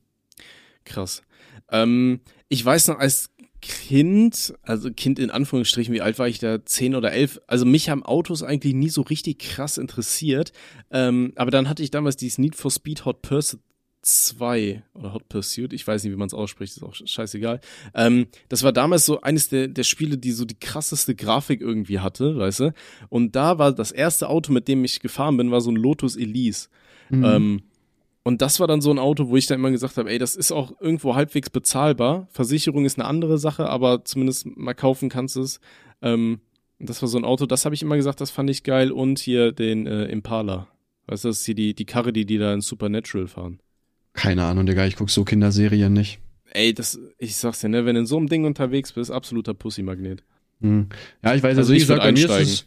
Krass. Ähm, ich weiß noch, als Kind, also Kind in Anführungsstrichen, wie alt war ich da? Zehn oder elf. Also mich haben Autos eigentlich nie so richtig krass interessiert. Ähm, aber dann hatte ich damals dieses Need for Speed Hot Pursuit 2 oder Hot Pursuit, ich weiß nicht, wie man es ausspricht, ist auch scheißegal. Ähm, das war damals so eines der, der Spiele, die so die krasseste Grafik irgendwie hatte, weißt du? Und da war das erste Auto, mit dem ich gefahren bin, war so ein Lotus Elise. Mhm. Ähm, und das war dann so ein Auto, wo ich dann immer gesagt habe, ey, das ist auch irgendwo halbwegs bezahlbar. Versicherung ist eine andere Sache, aber zumindest mal kaufen kannst du es. Ähm, das war so ein Auto, das habe ich immer gesagt, das fand ich geil. Und hier den äh, Impala. Weißt du, das ist hier die, die Karre, die die da in Supernatural fahren. Keine Ahnung, Digga, ich guck so Kinderserien nicht. Ey, das, ich sag's dir, ne, wenn du in so einem Ding unterwegs bist, absoluter Pussy-Magnet. Hm. Ja, ich weiß, Also also, ich würd bei mir ist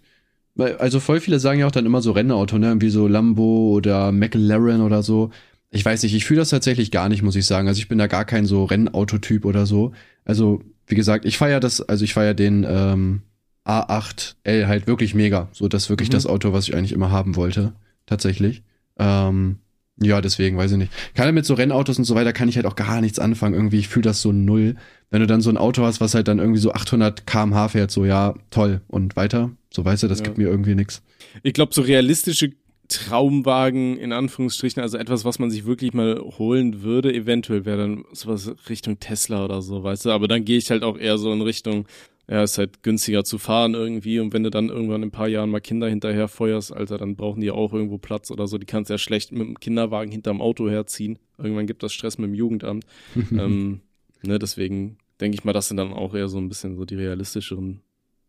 es, also voll viele sagen ja auch dann immer so Rennauto, ne, irgendwie so Lambo oder McLaren oder so. Ich weiß nicht, ich fühle das tatsächlich gar nicht, muss ich sagen. Also ich bin da gar kein so Rennautotyp oder so. Also, wie gesagt, ich feier das, also ich feier den ähm, A8L halt wirklich mega. So, das ist wirklich Mhm. das Auto, was ich eigentlich immer haben wollte. Tatsächlich. Ähm, ja, deswegen, weiß ich nicht. Gerade mit so Rennautos und so weiter kann ich halt auch gar nichts anfangen. Irgendwie, ich fühle das so null. Wenn du dann so ein Auto hast, was halt dann irgendwie so 800 kmh fährt, so, ja, toll. Und weiter, so weißt du, das Ja. gibt mir irgendwie nix. Ich glaube, so realistische Traumwagen, in Anführungsstrichen, also etwas, was man sich wirklich mal holen würde, eventuell wäre dann sowas Richtung Tesla oder so, weißt du. Aber dann gehe ich halt auch eher so in Richtung, ja, ist halt günstiger zu fahren irgendwie. Und wenn du dann irgendwann in ein paar Jahren mal Kinder hinterher feuerst, Alter, dann brauchen die ja auch irgendwo Platz oder so. Die kannst ja schlecht mit dem Kinderwagen hinterm Auto herziehen. Irgendwann gibt das Stress mit dem Jugendamt. ähm, ne, deswegen denke ich mal, das sind dann auch eher so ein bisschen so die realistischeren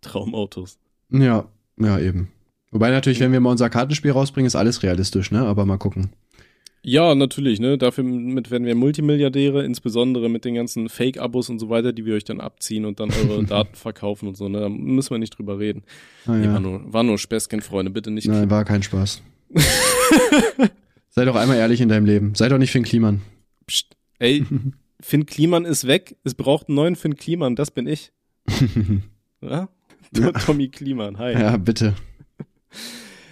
Traumautos. Ja, ja, eben. Wobei natürlich, wenn wir mal unser Kartenspiel rausbringen, ist alles realistisch, ne? Aber mal gucken. Ja, natürlich, ne? Dafür mit werden wir Multimilliardäre, insbesondere mit den ganzen Fake-Abos und so weiter, die wir euch dann abziehen und dann eure Daten verkaufen und so, ne? Da müssen wir nicht drüber reden. Ah, Nee, ja. war, nur, war nur Späßchen, Freunde, bitte nicht. Nein, war kein Spaß. Sei doch einmal ehrlich in deinem Leben. Sei doch nicht Finn Kliman. Psst. Ey, Finn Kliman ist weg, es braucht einen neuen Finn Kliman, das bin ich. ja? Ja. Tommy Kliman, hi. Ja, bitte.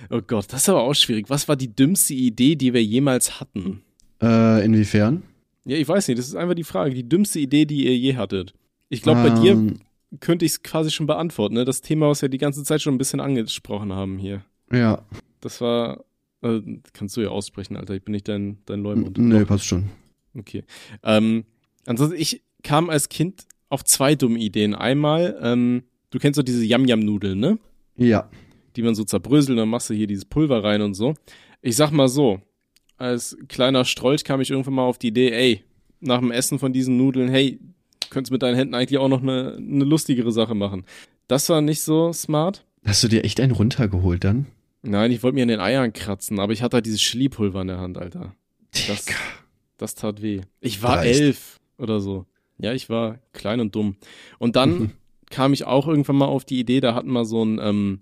Oh Gott, das ist aber auch schwierig. Was war die dümmste Idee, die wir jemals hatten? Äh, inwiefern? Ja, ich weiß nicht, das ist einfach die Frage. Die dümmste Idee, die ihr je hattet. Ich glaube, bei dir Ähm, könnte ich es quasi schon beantworten, ne? Das Thema, was wir die ganze Zeit schon ein bisschen angesprochen haben hier. Ja, Das war, äh, kannst du ja aussprechen, Alter. Ich bin nicht dein, dein Leumund. nee, passt schon. Okay. Ähm, ansonsten, ich kam als Kind auf zwei dumme Ideen. Einmal, ähm, du kennst doch diese Yam-Yam-Nudeln, ne? Ja. Die man so zerbröselt, dann machst du hier dieses Pulver rein und so. Ich sag mal so, als kleiner Strolch kam ich irgendwann mal auf die Idee, ey, nach dem Essen von diesen Nudeln, hey, könntest mit deinen Händen eigentlich auch noch eine, eine lustigere Sache machen. Das war nicht so smart. Hast du dir echt einen runtergeholt dann? Nein, ich wollte mir an den Eiern kratzen, aber ich hatte halt dieses Chili-Pulver in der Hand, Alter. Das, das tat weh. Ich war Dreist. elf oder so. Ja, ich war klein und dumm. Und dann kam ich auch irgendwann mal auf die Idee, da hatten wir so ein, ähm,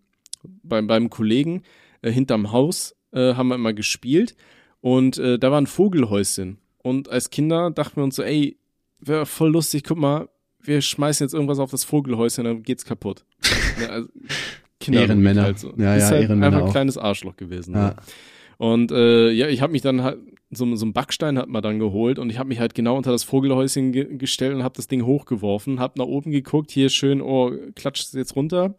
beim, beim Kollegen äh, hinterm Haus äh, haben wir immer gespielt und äh, da war ein Vogelhäuschen. Und als Kinder dachten wir uns so, ey, wäre voll lustig, guck mal, wir schmeißen jetzt irgendwas auf das Vogelhäuschen, dann geht's kaputt. ja, also, Kinderlogik Ehrenmänner. Halt so. Ja, ja, halt Ehrenmänner einfach ein auch. kleines Arschloch gewesen. Ja. Ne? Und äh, ja, ich habe mich dann halt, so, so ein Backstein hat man dann geholt und ich habe mich halt genau unter das Vogelhäuschen ge gestellt und habe das Ding hochgeworfen, habe nach oben geguckt, hier schön, oh, klatscht es jetzt runter.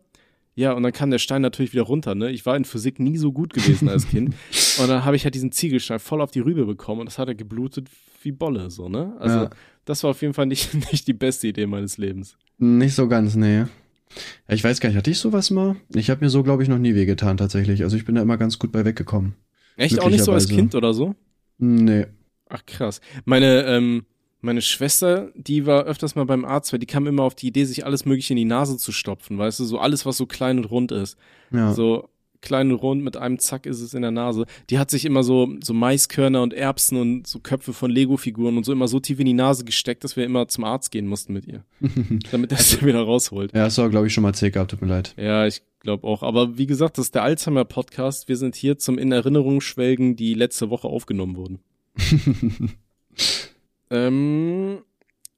Ja, und dann kam der Stein natürlich wieder runter, ne? Ich war in Physik nie so gut gewesen als Kind. Und dann habe ich halt diesen Ziegelstein voll auf die Rübe bekommen und das hat er geblutet wie Bolle, so, ne? Also, Ja. das war auf jeden Fall nicht, nicht die beste Idee meines Lebens. Nicht so ganz, nee. Ich weiß gar nicht, hatte ich sowas mal? Ich habe mir so, glaube ich, noch nie wehgetan tatsächlich. Also ich bin da immer ganz gut bei weggekommen. Echt auch nicht so als. Kind oder so? Nee. Ach krass. Meine, ähm, meine Schwester, die war öfters mal beim Arzt, weil die kam immer auf die Idee, sich alles mögliche in die Nase zu stopfen, weißt du, so alles, was so klein und rund ist. Ja. So klein und rund, mit einem Zack ist es in der Nase. Die hat sich immer so, so Maiskörner und Erbsen und so Köpfe von Lego-Figuren und so immer so tief in die Nase gesteckt, dass wir immer zum Arzt gehen mussten mit ihr. damit er sie wieder rausholt. ja, das war, glaube ich, schon mal erzählt gehabt, tut mir leid. Ja, ich glaube auch. Aber wie gesagt, das ist der Alzheimer-Podcast. Wir sind hier zum in Erinnerung schwelgen, die letzte Woche aufgenommen wurden. ähm,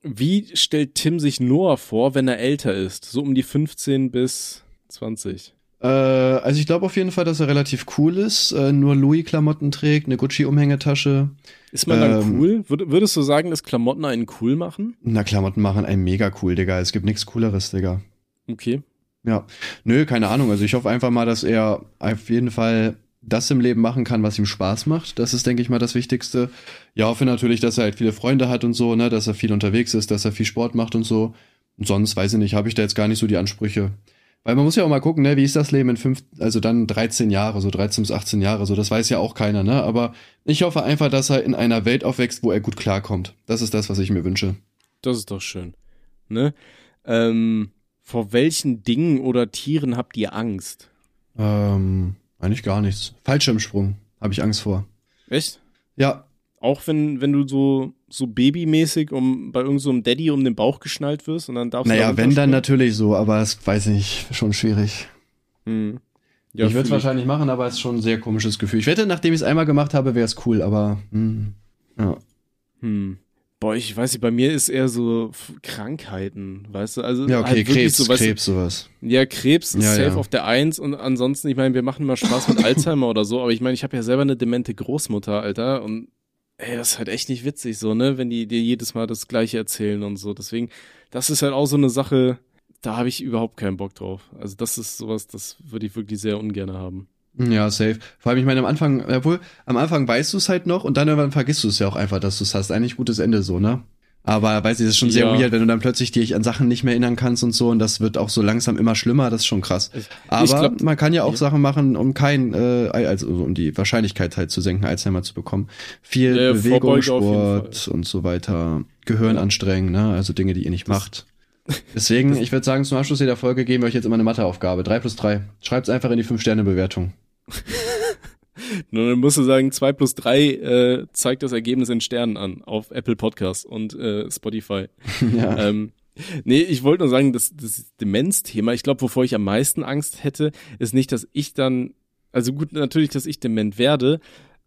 wie stellt Tim sich Noah vor, wenn er älter ist? So um die 15 bis 20. Äh, also ich glaube auf jeden Fall, dass er relativ cool ist, äh, nur Louis-Klamotten trägt, eine Gucci-Umhängetasche. Ist man dann Ähm, cool? Würd, würdest du sagen, dass Klamotten einen cool machen? Na, Klamotten machen einen mega cool, Digga. Es gibt nichts Cooleres, Digga. Okay. Ja. Nö, keine Ahnung. Also ich hoffe einfach mal, dass er auf jeden Fall das im Leben machen kann, was ihm Spaß macht. Das ist, denke ich mal, das Wichtigste. Ja, hoffe natürlich, dass er halt viele Freunde hat und so, ne, dass er viel unterwegs ist, dass er viel Sport macht und so. Und sonst, weiß ich nicht, habe ich da jetzt gar nicht so die Ansprüche. Weil man muss ja auch mal gucken, ne, wie ist das Leben in fünf, also dann 13 Jahre, so 13 bis 18 Jahre, so, das weiß ja auch keiner, ne, aber ich hoffe einfach, dass er in einer Welt aufwächst, wo er gut klarkommt. Das ist das, was ich mir wünsche. Das ist doch schön. Ne? Ähm, vor welchen Dingen oder Tieren habt ihr Angst? Ähm, eigentlich gar nichts. Fallschirmsprung, habe ich Angst vor. Echt? Ja, Auch wenn, wenn du so, so babymäßig um, bei irgendeinem so Daddy um den Bauch geschnallt wirst und dann darfst du Naja, wenn dann natürlich so, aber es weiß ich schon schwierig. Hm. ich würde es wahrscheinlich machen, aber es ist schon ein sehr komisches Gefühl. Ich wette, nachdem ich es einmal gemacht habe, wäre es cool, aber hm, ja. Hm. Boah, ich weiß nicht, bei mir ist eher so Krankheiten, weißt du? Also Ja, okay, halt wirklich Krebs, so, weißt du, Krebs, sowas. Ja, Krebs ist Ja, safe ja. auf der Eins und ansonsten, ich meine, wir machen mal Spaß mit Alzheimer oder so, aber ich meine, ich habe ja selber eine demente Großmutter, Alter, und ey, das ist halt echt nicht witzig so, ne, wenn die dir jedes Mal das Gleiche erzählen und so. Deswegen, das ist halt auch so eine Sache, da habe ich überhaupt keinen Bock drauf. Also das ist sowas, das würde ich wirklich sehr ungern haben. Ja, safe. Vor allem, ich meine, am Anfang, obwohl, am Anfang weißt du es halt noch und dann irgendwann vergisst du es ja auch einfach, dass du es hast. Eigentlich gutes Ende so, ne? Aber weiß ich, das ist schon sehr Ja. weird, wenn du dann plötzlich dich an Sachen nicht mehr erinnern kannst und so und das wird auch so langsam immer schlimmer, das ist schon krass. Aber glaub- man kann ja auch Ja. Sachen machen, um kein, äh, also um die Wahrscheinlichkeit halt zu senken, Alzheimer zu bekommen. Viel Ja, Bewegung, Sport und so weiter. Gehirn anstrengen, ne? Also Dinge, die ihr nicht macht. Deswegen, ich würde sagen, zum Abschluss jeder Folge geben wir euch jetzt immer eine Matheaufgabe. Drei plus drei. Schreibt's einfach in die Fünf-Sterne-Bewertung. Nur dann musst du sagen, zwei plus drei äh, zeigt das Ergebnis in Sternen an auf Apple Podcasts und äh, Spotify. ja. ähm, nee, ich wollte nur sagen, das, das Demenz-Thema, ich glaube, wovor ich am meisten Angst hätte, ist nicht, dass ich dann, also gut, natürlich, dass ich dement werde,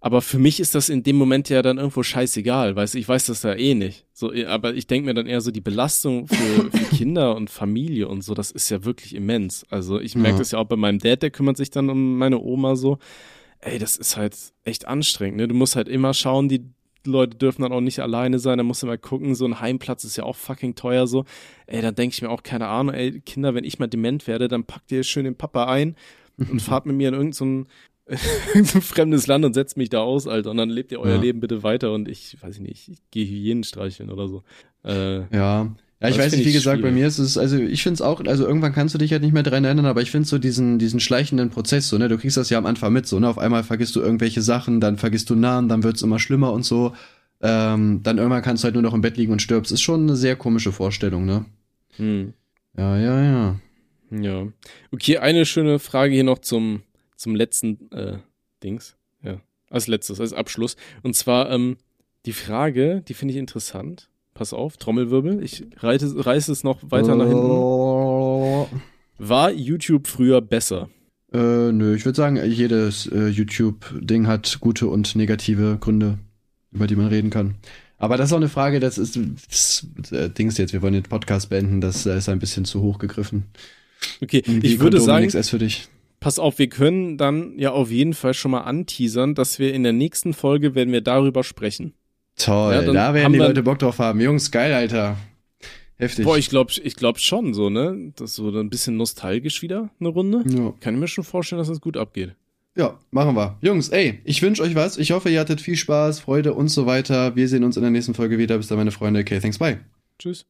Aber für mich ist das in dem Moment ja dann irgendwo scheißegal, weißt ich weiß das ja eh nicht. So, eh, aber ich denke mir dann eher so, die Belastung für, für Kinder und Familie und so, das ist ja wirklich immens. Also ich merke Ja. das ja auch bei meinem Dad, der kümmert sich dann um meine Oma so. Ey, das ist halt echt anstrengend, ne? Du musst halt immer schauen, die Leute dürfen dann auch nicht alleine sein, da musst du mal gucken, so ein Heimplatz ist ja auch fucking teuer so. Ey, da denke ich mir auch, keine Ahnung, ey, Kinder, wenn ich mal dement werde, dann packt ihr schön den Papa ein und fahrt mit mir in irgendein so ein, fremdes Land und setzt mich da aus, Alter. Und dann lebt ihr euer Ja. Leben bitte weiter und ich, weiß ich nicht, ich gehe Hyänen streicheln oder so. Äh, Ja. Ja, ich weiß nicht, wie gesagt, bei schwierig. mir ist es, also ich finde es auch, also irgendwann kannst du dich halt nicht mehr dran erinnern, aber ich finde so diesen, diesen schleichenden Prozess, so, ne, du kriegst das ja am Anfang mit, so, ne, auf einmal vergisst du irgendwelche Sachen, dann vergisst du Namen, dann wird's immer schlimmer und so, ähm, dann irgendwann kannst du halt nur noch im Bett liegen und stirbst, ist schon eine sehr komische Vorstellung, ne. hm. Ja, ja, ja. Ja. Okay, eine schöne Frage hier noch zum, zum letzten äh, Dings. Ja. Als letztes, als Abschluss. Und zwar ähm, die Frage, die finde ich interessant. Pass auf, Trommelwirbel. Ich reite, reiße es noch weiter nach hinten. Oh. War YouTube früher besser? Äh, nö, ich würde sagen, jedes äh, YouTube-Ding hat gute und negative Gründe, über die man reden kann. Aber das ist auch eine Frage, das ist das, äh, Dings jetzt, wir wollen den Podcast beenden, das äh, ist ein bisschen zu hoch gegriffen. Okay, ich würde Kondome sagen, ist für dich. Pass auf, wir können dann ja auf jeden Fall schon mal anteasern, dass wir in der nächsten Folge werden wir darüber sprechen. Toll, Ja, da werden die Leute Bock drauf haben. Jungs, geil, Alter. Heftig. Boah, ich glaube ich glaub schon so, ne? Das ist so ein bisschen nostalgisch wieder, eine Runde. ja. Kann ich mir schon vorstellen, dass das gut abgeht. ja, machen wir. Jungs, ey, ich wünsche euch was. Ich hoffe, ihr hattet viel Spaß, Freude und so weiter. Wir sehen uns in der nächsten Folge wieder. Bis dann, meine Freunde. Okay, thanks, bye. Tschüss.